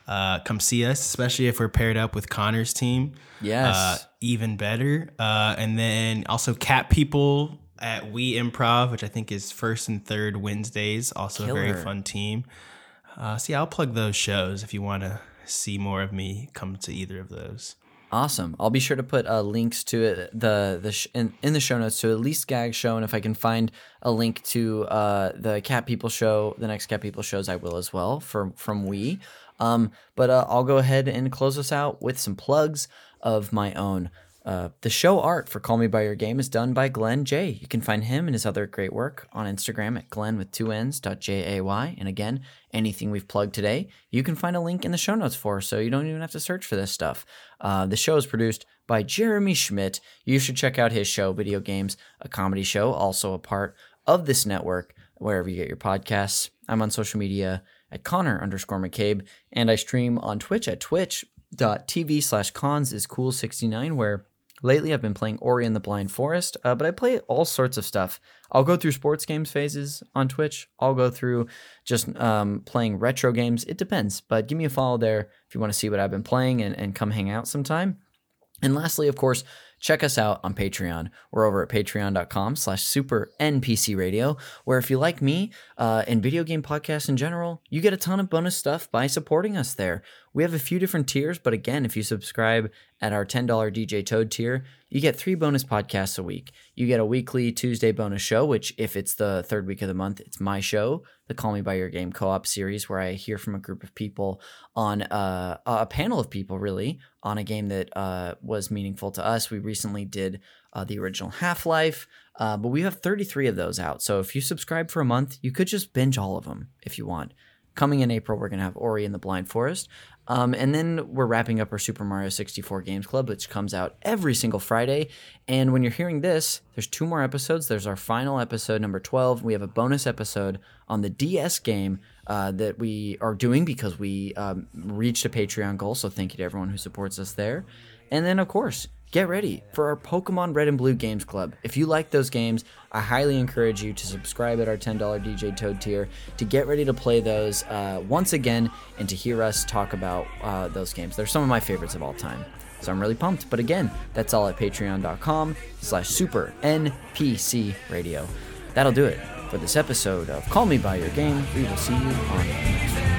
uh, come see us, especially if we're paired up with Conner's team. Yes. uh, even better. Uh, and then also Cat People at We Improv, which I think is first and third Wednesdays. Also a very fun team. Uh, so I'll plug those shows if you want to see more of me. Come to either of those. Awesome. I'll be sure to put uh, links to it the the sh- in, in the show notes to at least Gag Show, and if I can find a link to uh, the Cat People show, the next Cat People shows, I will as well from from we. Um, but uh, I'll go ahead and close us out with some plugs of my own. Uh, the show art for Call Me by Your Game is done by Glenn J. You can find him and his other great work on Instagram at Glenn with two N's dot J A Y. And again, anything we've plugged today, you can find a link in the show notes for, so you don't even have to search for this stuff. Uh, the show is produced by Jeremy Schmidt. You should check out his show, Video Games, a comedy show, also a part of this network, wherever you get your podcasts. I'm on social media at Conner underscore McCabe, and I stream on Twitch at twitch.tv slash conziscool69, where lately I've been playing Ori and the Blind Forest, uh, but I play all sorts of stuff. I'll go through sports games phases on Twitch. I'll go through just um, playing retro games. It depends, but give me a follow there if you want to see what I've been playing and, and come hang out sometime. And lastly, of course, check us out on Patreon. We're over at patreon.com slash super NPC radio, where if you like me uh, and video game podcasts in general, you get a ton of bonus stuff by supporting us there. We have a few different tiers, but again, if you subscribe at our $10 DJ Toad tier, you get three bonus podcasts a week. You get a weekly Tuesday bonus show, which, if it's the third week of the month, it's my show, the Call Me By Your Game co op series, where I hear from a group of people on uh, a panel of people, really, on a game that uh, was meaningful to us. We recently did uh, the original Half Life, uh, but we have 33 of those out. So if you subscribe for a month, you could just binge all of them if you want. Coming in April, we're going to have Ori and the Blind Forest. Um, and then we're wrapping up our Super Mario 64 Games Club, which comes out every single Friday. And when you're hearing this, there's two more episodes. There's our final episode, number 12. We have a bonus episode on the DS game uh, that we are doing because we um, reached a Patreon goal. So thank you to everyone who supports us there. And then, of course, get ready for our Pokemon Red and Blue Games Club. If you like those games, I highly encourage you to subscribe at our $10 DJ Toad tier to get ready to play those uh, once again and to hear us talk about uh, those games. They're some of my favorites of all time. So I'm really pumped. But again, that's all at patreon.com slash super NPC radio. That'll do it for this episode of Call Me By Your Game. We will see you on the next one.